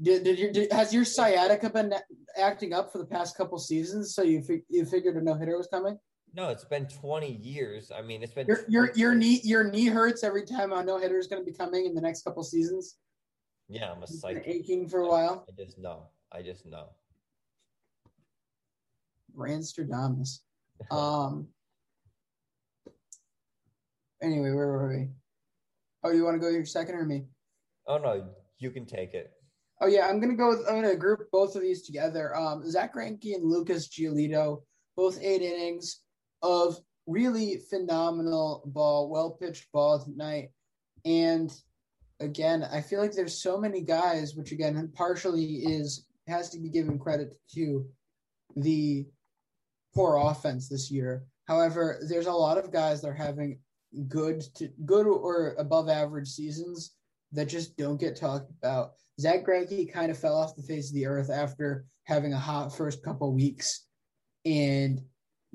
Did, did, your, did has your sciatica been acting up for the past couple seasons? So you you figured a no hitter was coming? No, it's been 20 years. I mean, it's been Your your your knee your knee hurts every time a no hitter is going to be coming in the next couple seasons. Yeah, I'm a psychic. aching for a while. I just know. I just know. Randstradamus. Um. Anyway, where were we? Oh, you want to go your second or me? Oh no, you can take it. Oh yeah, I'm gonna go. With, I'm gonna group both of these together. Um, Zack Greinke and Lucas Giolito, both eight innings of really phenomenal ball, well pitched ball tonight. And again, I feel like there's so many guys, which again partially is has to be given credit to the poor offense this year. However, there's a lot of guys that are having good to good or above average seasons that just don't get talked about. Zack Greinke kind of fell off the face of the earth after having a hot first couple weeks, and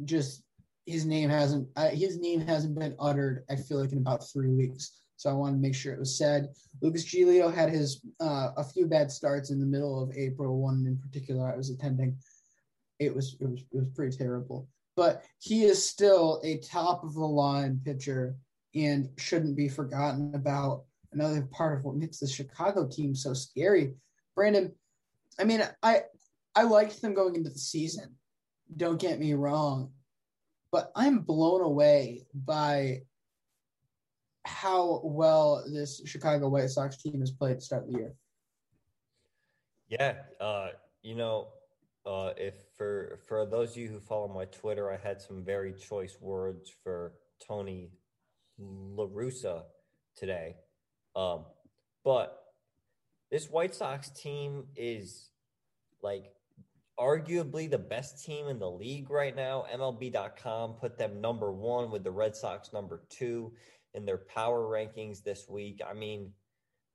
just his name hasn't uh, his name hasn't been uttered. I feel like in about three weeks. So I wanted to make sure it was said. Lucas Giolito had his uh, a few bad starts in the middle of April. One in particular I was attending. It was it was it was pretty terrible. But he is still a top of the line pitcher and shouldn't be forgotten about another part of what makes the Chicago team so scary. Brandon, I mean, I I liked them going into the season. Don't get me wrong, but I'm blown away by how well this Chicago White Sox team has played to start the year. Yeah, uh, you know, uh, if for for those of you who follow my Twitter, I had some very choice words for Tony LaRussa today. Um, but this White Sox team is like arguably the best team in the league right now. MLB.com put them number one with the Red Sox number two in their power rankings this week. I mean,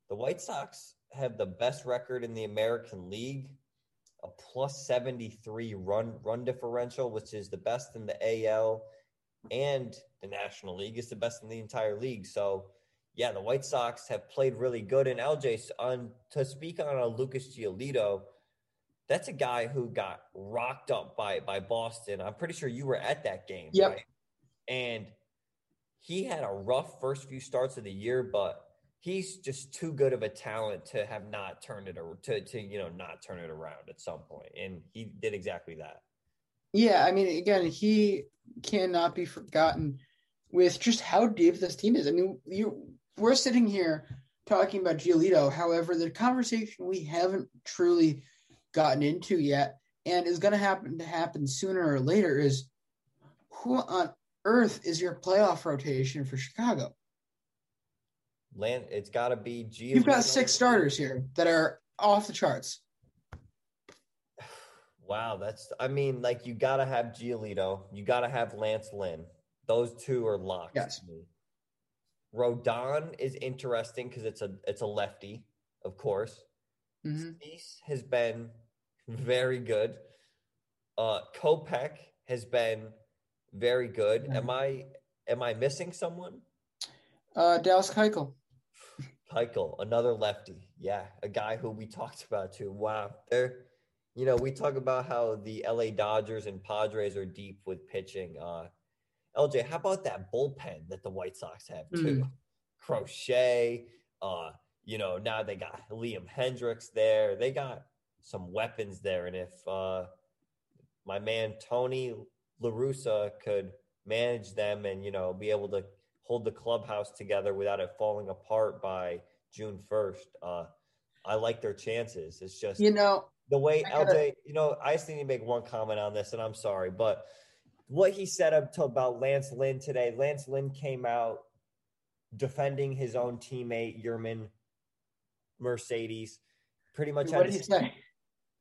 the White Sox have the best record in the American League, a plus 73 run run differential, which is the best in the AL and the National League is the best in the entire league. So, yeah, the White Sox have played really good. And LJ, on to speak on a Lucas Giolito, that's a guy who got rocked up by by Boston. I'm pretty sure you were at that game, Yep. right? And he had a rough first few starts of the year, but he's just too good of a talent to have not turned it ar- to to you know not turn it around at some point, and he did exactly that. Yeah, I mean, again, he cannot be forgotten with just how deep this team is. I mean, you we're sitting here talking about Giolito. However, the conversation we haven't truly gotten into yet, and is going to happen to happen sooner or later, is who on earth is your playoff rotation for Chicago? Land, it's got to be Giolito. You've got six starters here that are off the charts. Wow, that's I mean, like you gotta have Giolito, you gotta have Lance Lynn. Those two are locked. Yes. to me. Rodon is interesting because it's a it's a lefty, of course. Cease has been very good. Uh Kopech has been very good. Yeah. Am I am I missing someone? Uh, Dallas Keuchel. Keuchel, another lefty. Yeah, a guy who we talked about too. Wow. They're you know, we talk about how the LA Dodgers and Padres are deep with pitching. Uh LJ, how about that bullpen that the White Sox have too? Crochet, uh, you know, now they got Liam Hendriks there. They got some weapons there. And if uh my man Tony LaRussa could manage them and, you know, be able to hold the clubhouse together without it falling apart by June 1st. Uh, I like their chances. It's just You know, the way LJ, you know, I just need to make one comment on this, and I'm sorry, but what he said up to about Lance Lynn today, Lance Lynn came out defending his own teammate, Yermin Mercedes. Pretty much what did he say?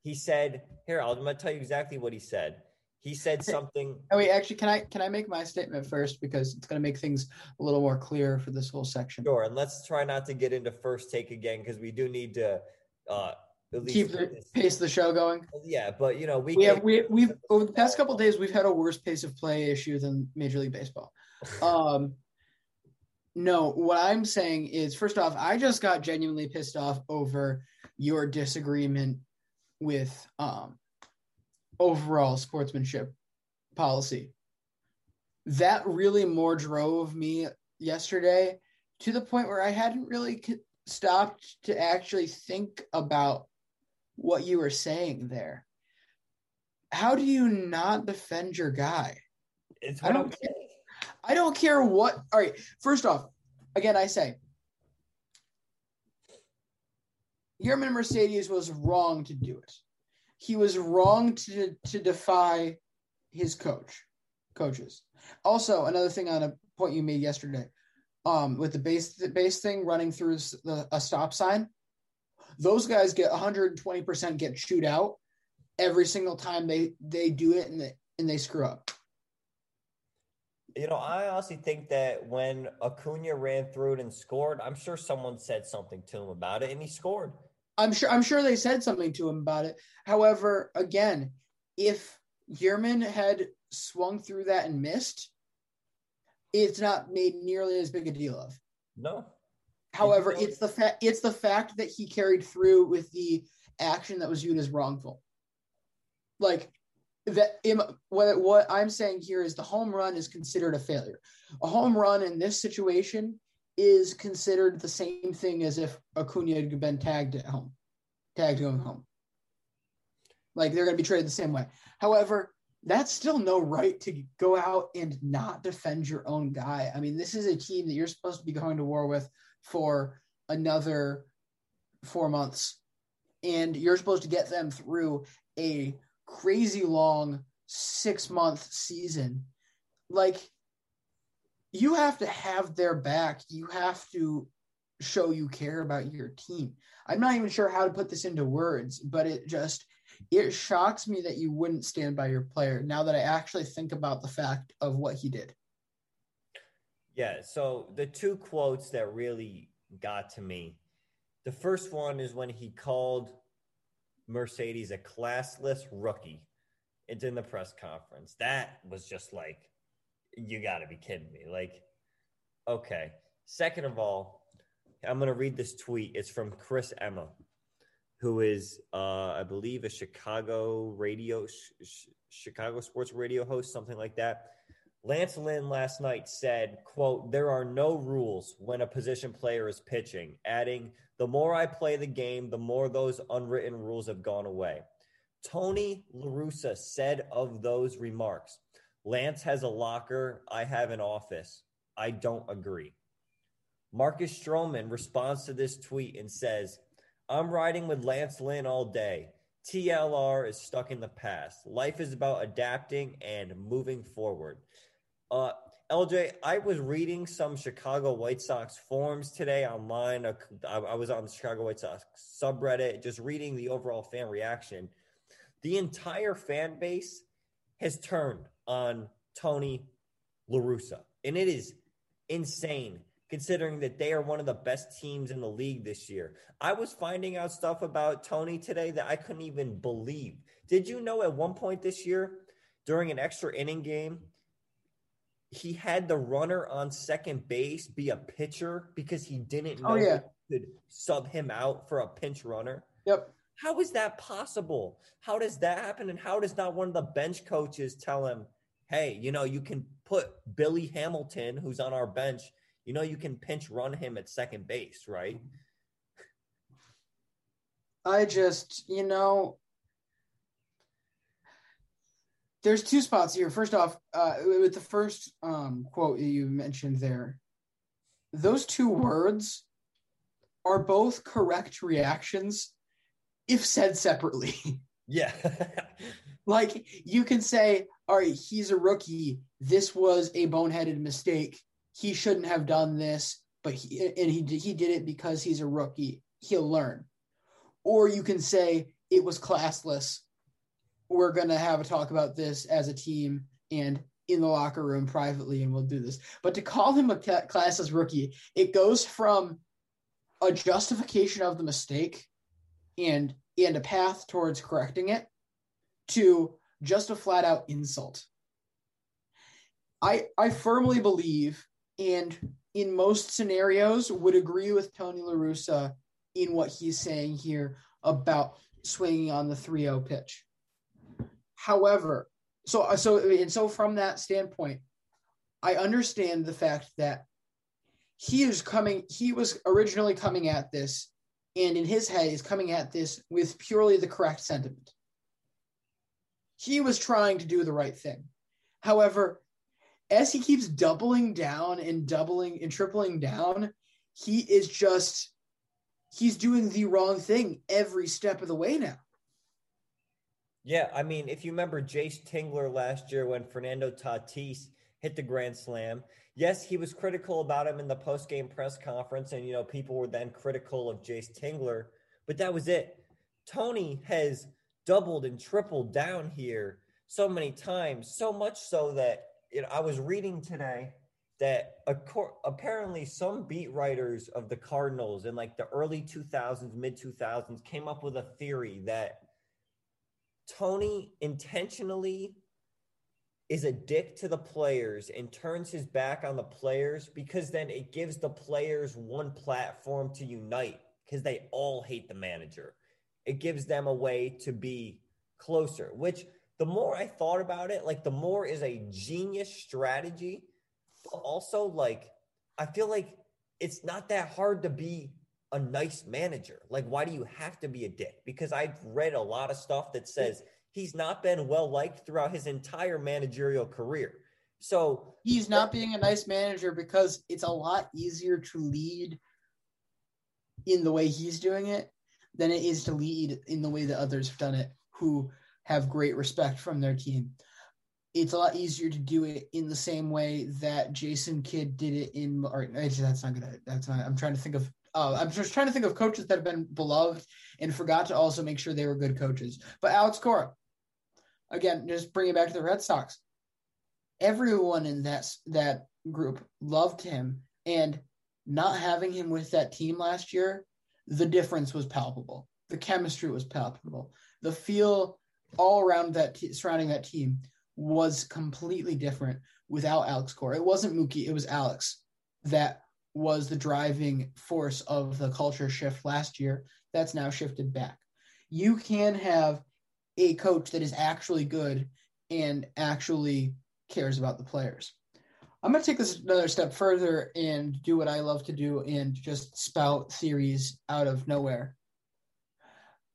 he said, Here, I'm going to tell you exactly what he said. He said something. Oh wait, actually, can I can I make my statement first because it's going to make things a little more clear for this whole section. Sure, and let's try not to get into first take again because we do need to uh, Keep the pace of the show going. Yeah, but you know we We have we we've over the past couple of days we've had a worse pace of play issue than Major League Baseball. Um, no, what I'm saying is, first off, I just got genuinely pissed off over your disagreement with um overall sportsmanship policy. that really more drove me yesterday to the point where I hadn't really stopped to actually think about what you were saying there. How do you not defend your guy? I don't care. I don't care what. All right. First off, again, I say Yermin Mercedes was wrong to do it. He was wrong to to defy his coach, coaches. Also, another thing on a point you made yesterday, um, with the base the base thing running through the, a stop sign, those guys get 120 percent get chewed out every single time they they do it and they and they screw up. You know, I honestly think that when Acuna ran through it and scored, I'm sure someone said something to him about it, and he scored. I'm sure. I'm sure they said something to him about it. However, again, if Yermin had swung through that and missed, it's not made nearly as big a deal of. No. However, it's the fact it's the fact that he carried through with the action that was viewed as wrongful. Like that what what I'm saying here is the home run is considered a failure. A home run in this situation is considered the same thing as if Acuna had been tagged at home, tagged going home. Like they're going to be treated the same way. However, that's still no right to go out and not defend your own guy. I mean, this is a team that you're supposed to be going to war with for another four months, and you're supposed to get them through a crazy long six month season. Like, you have to have their back. You have to show you care about your team. I'm not even sure how to put this into words, but it just it shocks me that you wouldn't stand by your player now that I actually think about the fact of what he did. Yeah, so the two quotes that really got to me. The first one is when he called Mercedes a classless rookie. It's in the press conference. That was just like, you got to be kidding me. Like, okay. Second of all, I'm going to read this tweet. It's from Chris Emma, who is, uh, I believe, a Chicago radio, sh- Chicago sports radio host, something like that. Lance Lynn last night said, quote, there are no rules when a position player is pitching, adding, the more I play the game, the more those unwritten rules have gone away. Tony LaRussa said of those remarks, Lance has a locker, I have an office. I don't agree. Marcus Stroman responds to this tweet and says, I'm riding with Lance Lynn all day. TLR is stuck in the past. Life is about adapting and moving forward. Uh, LJ, I was reading some Chicago White Sox forums today online. I, I was on the Chicago White Sox subreddit, just reading the overall fan reaction. The entire fan base has turned on Tony LaRussa, and it is insane considering that they are one of the best teams in the league this year. I was finding out stuff about Tony today that I couldn't even believe. Did you know at one point this year, during an extra inning game, he had the runner on second base be a pitcher because he didn't oh, know oh, yeah. could sub him out for a pinch runner. Yep. How is that possible? How does that happen? And how does not one of the bench coaches tell him, hey, you know, you can put Billy Hamilton, who's on our bench, you know, you can pinch run him at second base, right? I just, you know, there's two spots here. First off, uh, with the first um, quote you mentioned there, those two words are both correct reactions if said separately. Yeah. like you can say, all right, he's a rookie. This was a boneheaded mistake. He shouldn't have done this, but he and he he did it because he's a rookie. He'll learn. Or you can say it was classless we're going to have a talk about this as a team and in the locker room privately, and we'll do this. But to call him a class as rookie, it goes from a justification of the mistake and and a path towards correcting it to just a flat out insult. I I firmly believe and in most scenarios would agree with Tony LaRussa in what he's saying here about swinging on the 3-0 pitch. However, so uh, so and so from that standpoint, I understand the fact that he is coming, he was originally coming at this, and in his head, is coming at this with purely the correct sentiment. He was trying to do the right thing. However, as he keeps doubling down and doubling and tripling down, he is just he's doing the wrong thing every step of the way now. Yeah, I mean, if you remember Jayce Tingler last year when Fernando Tatis hit the grand slam, yes, he was critical about him in the post-game press conference, and you know, people were then critical of Jayce Tingler, but that was it. Tony has doubled and tripled down here so many times, so much so that you know, I was reading today that apparently some beat writers of the Cardinals in like the early 2000s, mid 2000s came up with a theory that Tony intentionally is a dick to the players and turns his back on the players because then it gives the players one platform to unite because they all hate the manager. It gives them a way to be closer, which the more I thought about it, like the more is a genius strategy. But also, like, I feel like it's not that hard to be a nice manager. Like, why do you have to be a dick? Because I've read a lot of stuff that says he's not been well liked throughout his entire managerial career. So he's not being a nice manager because it's a lot easier to lead in the way he's doing it than it is to lead in the way that others have done it who have great respect from their team. It's a lot easier to do it in the same way that Jason Kidd did it in. Or that's not gonna. That's not. I'm trying to think of. Uh, I'm just trying to think of coaches that have been beloved and forgot to also make sure they were good coaches. But Alex Cora, again, just bring it back to the Red Sox. Everyone in that that group loved him, and not having him with that team last year, the difference was palpable. The chemistry was palpable. The feel all around that t- surrounding that team was completely different without Alex Cora. It wasn't Mookie, it was Alex that was the driving force of the culture shift last year. That's now shifted back. You can have a coach that is actually good and actually cares about the players. I'm going to take this another step further and do what I love to do and just spout theories out of nowhere.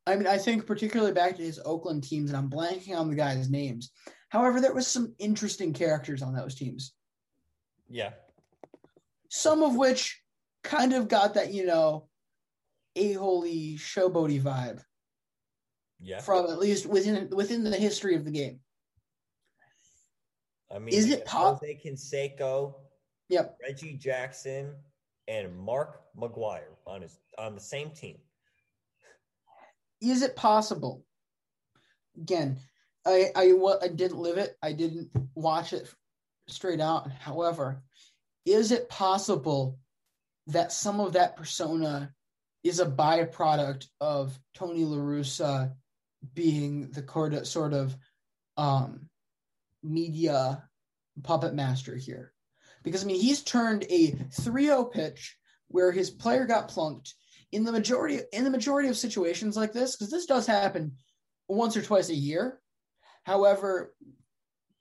I mean, I think particularly back to his Oakland teams, and I'm blanking on the guys' names. However, there was some interesting characters on those teams. Yeah. Some of which kind of got that, you know, a holy showboaty vibe. Yeah. From at least within within the history of the game. I mean, is it pop? Jose Canseco, yep. Reggie Jackson, and Mark McGwire on his on the same team is it possible? Again, I, I I didn't live it. I didn't watch it straight out. However, is it possible that some of that persona is a byproduct of Tony La Russa being the sort of um, media puppet master here? Because I mean, he's turned a 3-0 pitch where his player got plunked in the majority in the majority of situations like this, because this does happen once or twice a year. However,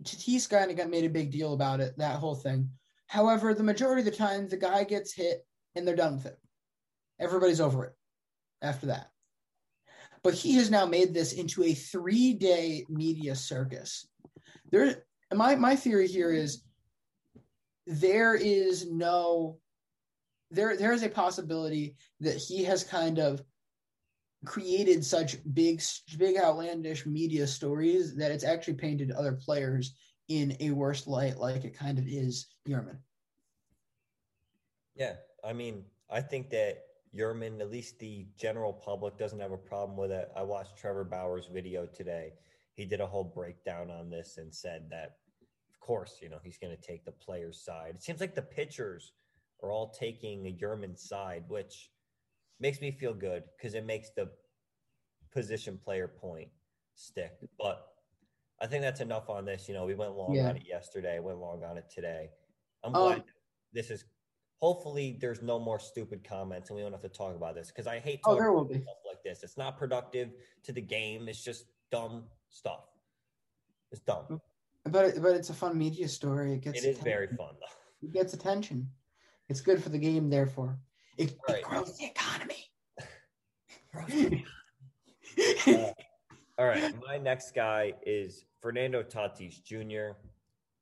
Tatis kind of got made a big deal about it, that whole thing. However, the majority of the time, the guy gets hit and they're done with it. Everybody's over it after that. But he has now made this into a three day media circus. There, my my theory here is there is no there there is a possibility that he has kind of created such big big outlandish media stories that it's actually painted other players in a worse light like it kind of is Yermin. Yeah, I mean, I think that Yermin, at least the general public, doesn't have a problem with it. I watched Trevor Bauer's video today. He did a whole breakdown on this and said that, of course, you know, he's going to take the player's side. It seems like the pitchers are all taking a Yermin side, which makes me feel good because it makes the position player point stick. But I think that's enough on this. You know, we went long yeah. on it yesterday, went long on it today. I'm glad um, this is hopefully there's no more stupid comments and we don't have to talk about this because I hate oh, talking oh, about stuff like this. It's not productive to the game. It's just dumb stuff. It's dumb. But but it's a fun media story. It gets It is attention. very fun though. It gets attention. It's good for the game. Therefore, it, Right. it grows the economy. Uh, all right, my next guy is Fernando Tatis Jr.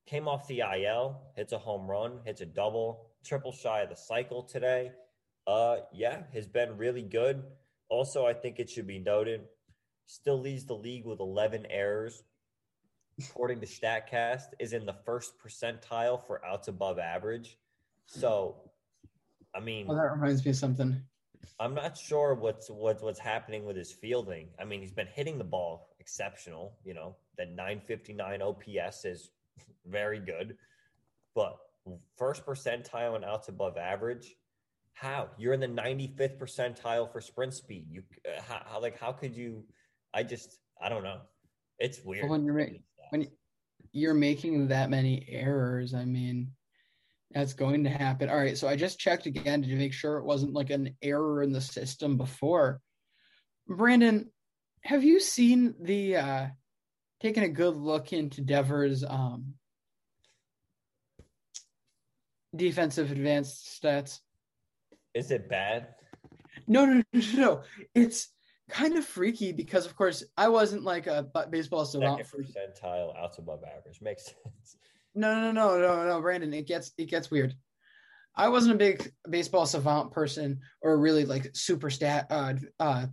Came off the IL, hits a home run, hits a double, triple shy of the cycle today. Uh, yeah, has been really good. Also, I think it should be noted, still leads the league with 11 errors. According to Statcast, is in the first percentile for outs above average. So, I mean, well, that reminds me of something. I'm not sure what's what's what's happening with his fielding. I mean, he's been hitting the ball exceptional. You know, that 959 OPS is very good, but first percentile and outs above average. How you're in the 95th percentile for sprint speed? You uh, how, how like how could you? I just I don't know. It's weird. Well, when you're ma- when you're making that many errors, I mean, that's going to happen. All right, so I just checked again to make sure it wasn't like an error in the system before. Brandon, have you seen the uh taking a good look into Devers um defensive advanced stats? Is it bad? No, no, no, no, no. It's kind of freaky because, of course, I wasn't like a baseball savant Second percentile outs above average makes sense. No, no, no, no, no, Brandon. It gets it gets weird. I wasn't a big baseball savant person or really like super stat uh, uh,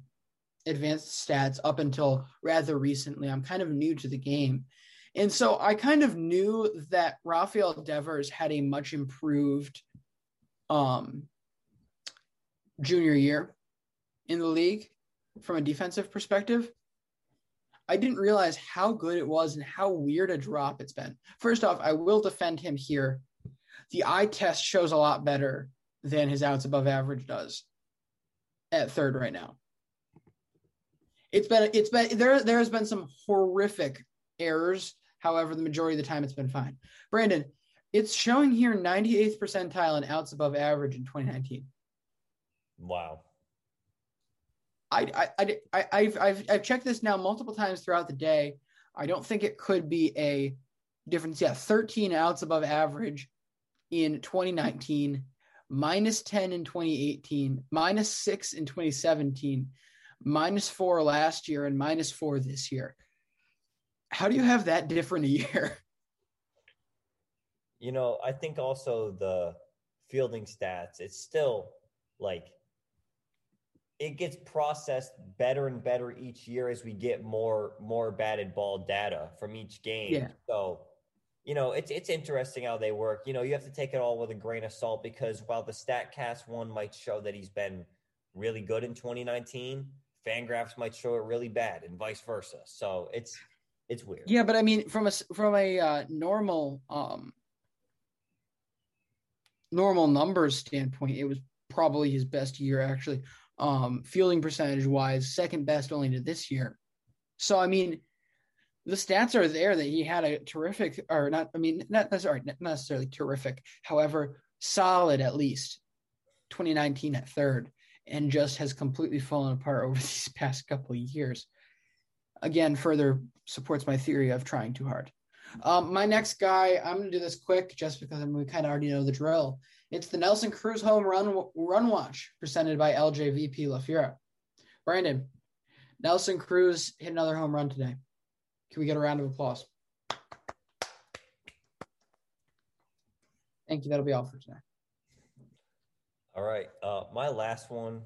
advanced stats up until rather recently. I'm kind of new to the game, and so I kind of knew that Rafael Devers had a much improved um, junior year in the league from a defensive perspective. I didn't realize how good it was and how weird a drop it's been. First off, I will defend him here. The eye test shows a lot better than his outs above average does at third right now. It's been it's been there there has been some horrific errors. However, the majority of the time it's been fine. Brandon, it's showing here 98th percentile and outs above average in 2019. Wow. I, I, I, I've, I've, I've checked this now multiple times throughout the day. I don't think it could be a difference. Yeah, 13 outs above average in 2019, minus 10 in 2018, minus six in 2017, minus four last year, and minus four this year. How do you have that different a year? You know, I think also the fielding stats, it's still like it gets processed better and better each year as we get more more batted ball data from each game. Yeah. So, you know, it's it's interesting how they work. You know, you have to take it all with a grain of salt because while the Statcast one might show that he's been really good in 2019, Fangraphs might show it really bad, and vice versa. So it's it's weird. Yeah, but I mean, from a from a uh, normal um normal numbers standpoint, it was probably his best year actually. Um, fielding percentage wise, second best only to this year. So I mean, the stats are there that he had a terrific, or not. I mean, not necessarily not necessarily terrific. However, solid at least. 2019 at third, and just has completely fallen apart over these past couple of years again further supports my theory of trying too hard. Um, my next guy, I'm going to do this quick just because we kind of already know the drill. It's the Nelson Cruz home run run watch presented by LJVP La Fiera. Brandon, Nelson Cruz hit another home run today. Can we get a round of applause? Thank you. That'll be all for today. All right. Uh, my last one,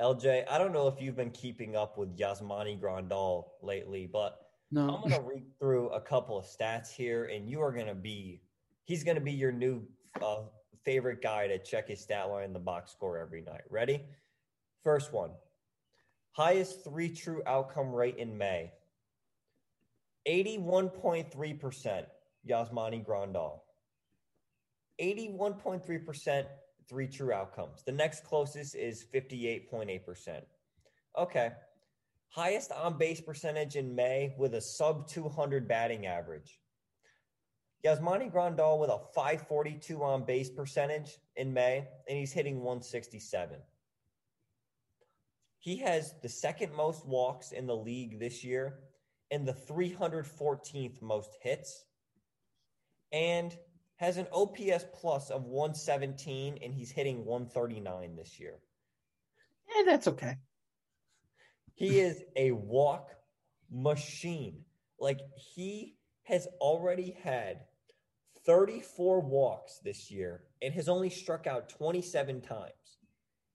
LJ. I don't know if you've been keeping up with Yasmani Grandal lately, but No. I'm going to read through a couple of stats here, and you are going to be, he's going to be your new uh, favorite guy to check his stat line in the box score every night. Ready? First one highest three true outcome rate in May 81.3%, Yasmani Grandal. 81.3% three true outcomes. The next closest is 58.8%. Okay. Highest on base percentage in May with a sub 200 batting average. Yasmani Grandal with a 542 on base percentage in May, and he's hitting 167. He has the second most walks in the league this year and the 314th most hits and has an OPS plus of 117, and he's hitting 139 this year. And that's okay. He is a walk machine. Like he has already had 34 walks this year and has only struck out 27 times.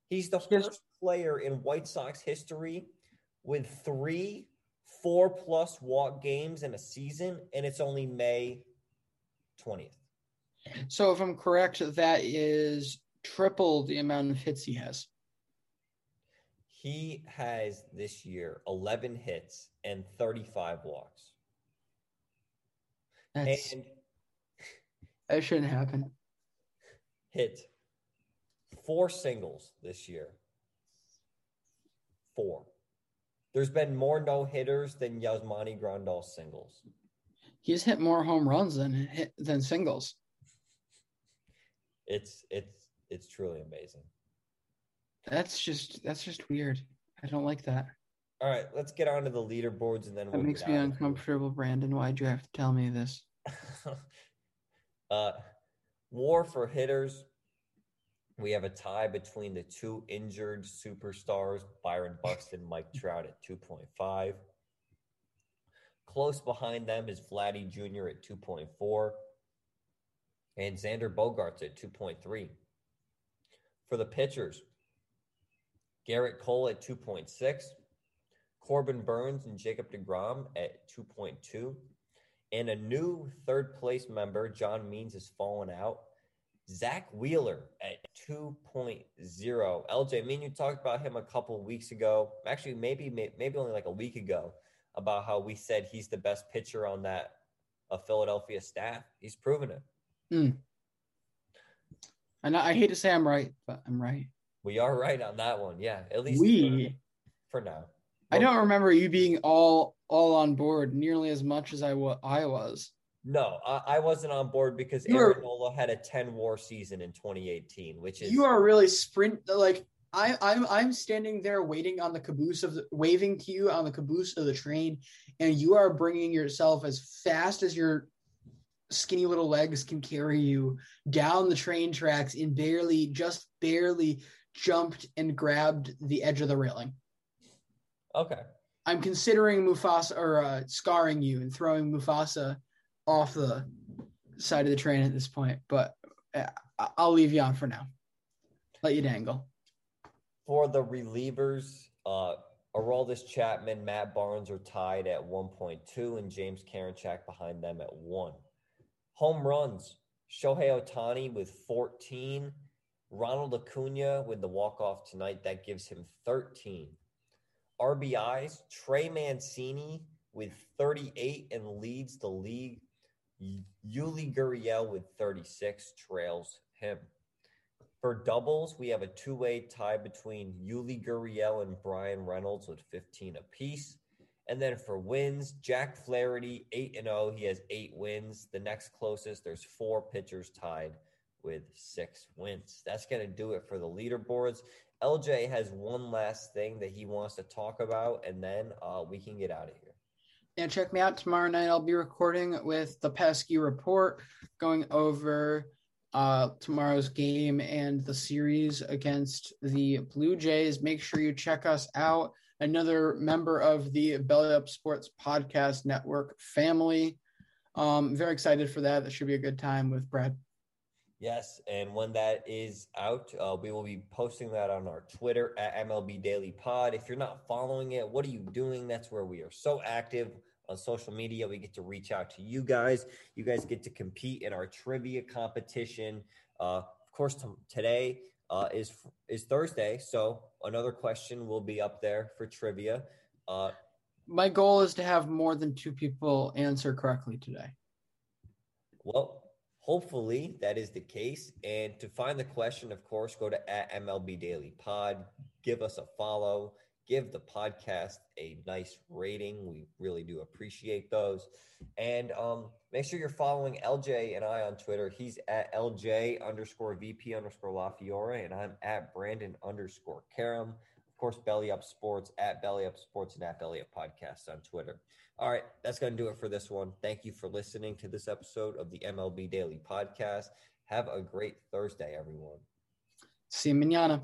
He's the first player in White Sox history with three four plus walk games in a season, and it's only May 20th. So if I'm correct, that is triple the amount of hits he has. He has this year 11 hits and 35 walks. That's and that shouldn't happen. hit four singles this year. Four. There's been more no hitters than Yasmani Grandal singles. He's hit more home runs than than singles. It's it's it's truly amazing. That's just that's just weird. I don't like that. All right, let's get on to the leaderboards and then That we'll makes me out of here. uncomfortable, Brandon. Why'd you have to tell me this? uh, war for hitters. We have a tie between the two injured superstars, Byron Buxton, Mike Trout at 2.5. Close behind them is Vladdy Jr. at 2.4 and Xander Bogaerts at 2.3. For the pitchers, Gerrit Cole at 2.6, Corbin Burnes and Jacob DeGrom at 2.2. And a new third place member, John Means, has fallen out. Zack Wheeler at 2.0. LJ, me and you talked about him a couple weeks ago. Actually, maybe maybe only like a week ago about how we said he's the best pitcher on that uh, Philadelphia staff. He's proven it. And I, I hate to say I'm right, but I'm right. We are right on that one. Yeah, at least We. for, for now. I don't remember you being all all on board nearly as much as I wa- I was. No, I, I wasn't on board because You Aaron Nola had a 10 war season in 2018, which is You are really sprint like I, I'm I'm standing there waiting on the caboose of the waving to you on the caboose of the train, and you are bringing yourself as fast as your skinny little legs can carry you down the train tracks and barely just barely jumped and grabbed the edge of the railing. okay. I'm considering Mufasa or uh, scarring you and throwing Mufasa off the side of the train at this point, but uh, I- I'll leave you on for now. Let you dangle. For the relievers, uh, Aroldis Chapman, Matt Barnes are tied at 1.2, and James Karinchak behind them at 1. Home runs, Shohei Ohtani with 14. Ronald Acuna with the walk-off tonight, that gives him 13. RBIs, Trey Mancini with 38 and leads the league. Yuli Gurriel with 36 trails him. For doubles, we have a two-way tie between Yuli Gurriel and Bryan Reynolds with 15 apiece. And then for wins, Jack Flaherty, 8 and 0. He has eight wins. The next closest, there's four pitchers tied with six wins. That's going to do it for the leaderboards. LJ has one last thing that he wants to talk about, and then uh, we can get out of here. And check me out tomorrow night. I'll be recording with the Pesky Report, going over uh, tomorrow's game and the series against the Blue Jays. Make sure you check us out. Another member of the Belly Up Sports Podcast Network family. Um, very excited for that. That should be a good time with Brad. Yes, and when that is out, uh, we will be posting that on our Twitter at MLB Daily Pod. If you're not following it, what are you doing? That's where we are so active on social media. We get to reach out to you guys. You guys get to compete in our trivia competition. Uh, of course, t- today uh, is is Thursday, so another question will be up there for trivia. Uh, My goal is to have more than two people answer correctly today. Well, hopefully that is the case. And to find the question, of course, go to at MLB Daily Pod, give us a follow, give the podcast a nice rating. We really do appreciate those. And um, make sure you're following LJ and I on Twitter. He's at LJ underscore VP underscore La Fiore, and I'm at Brandon underscore Karam. Of Of course, Belly Up Sports at Belly Up Sports and at Belly Up Podcast on Twitter. All right, that's going to do it for this one. Thank you for listening to this episode of the MLB Daily Podcast. Have a great Thursday, everyone. See you manana.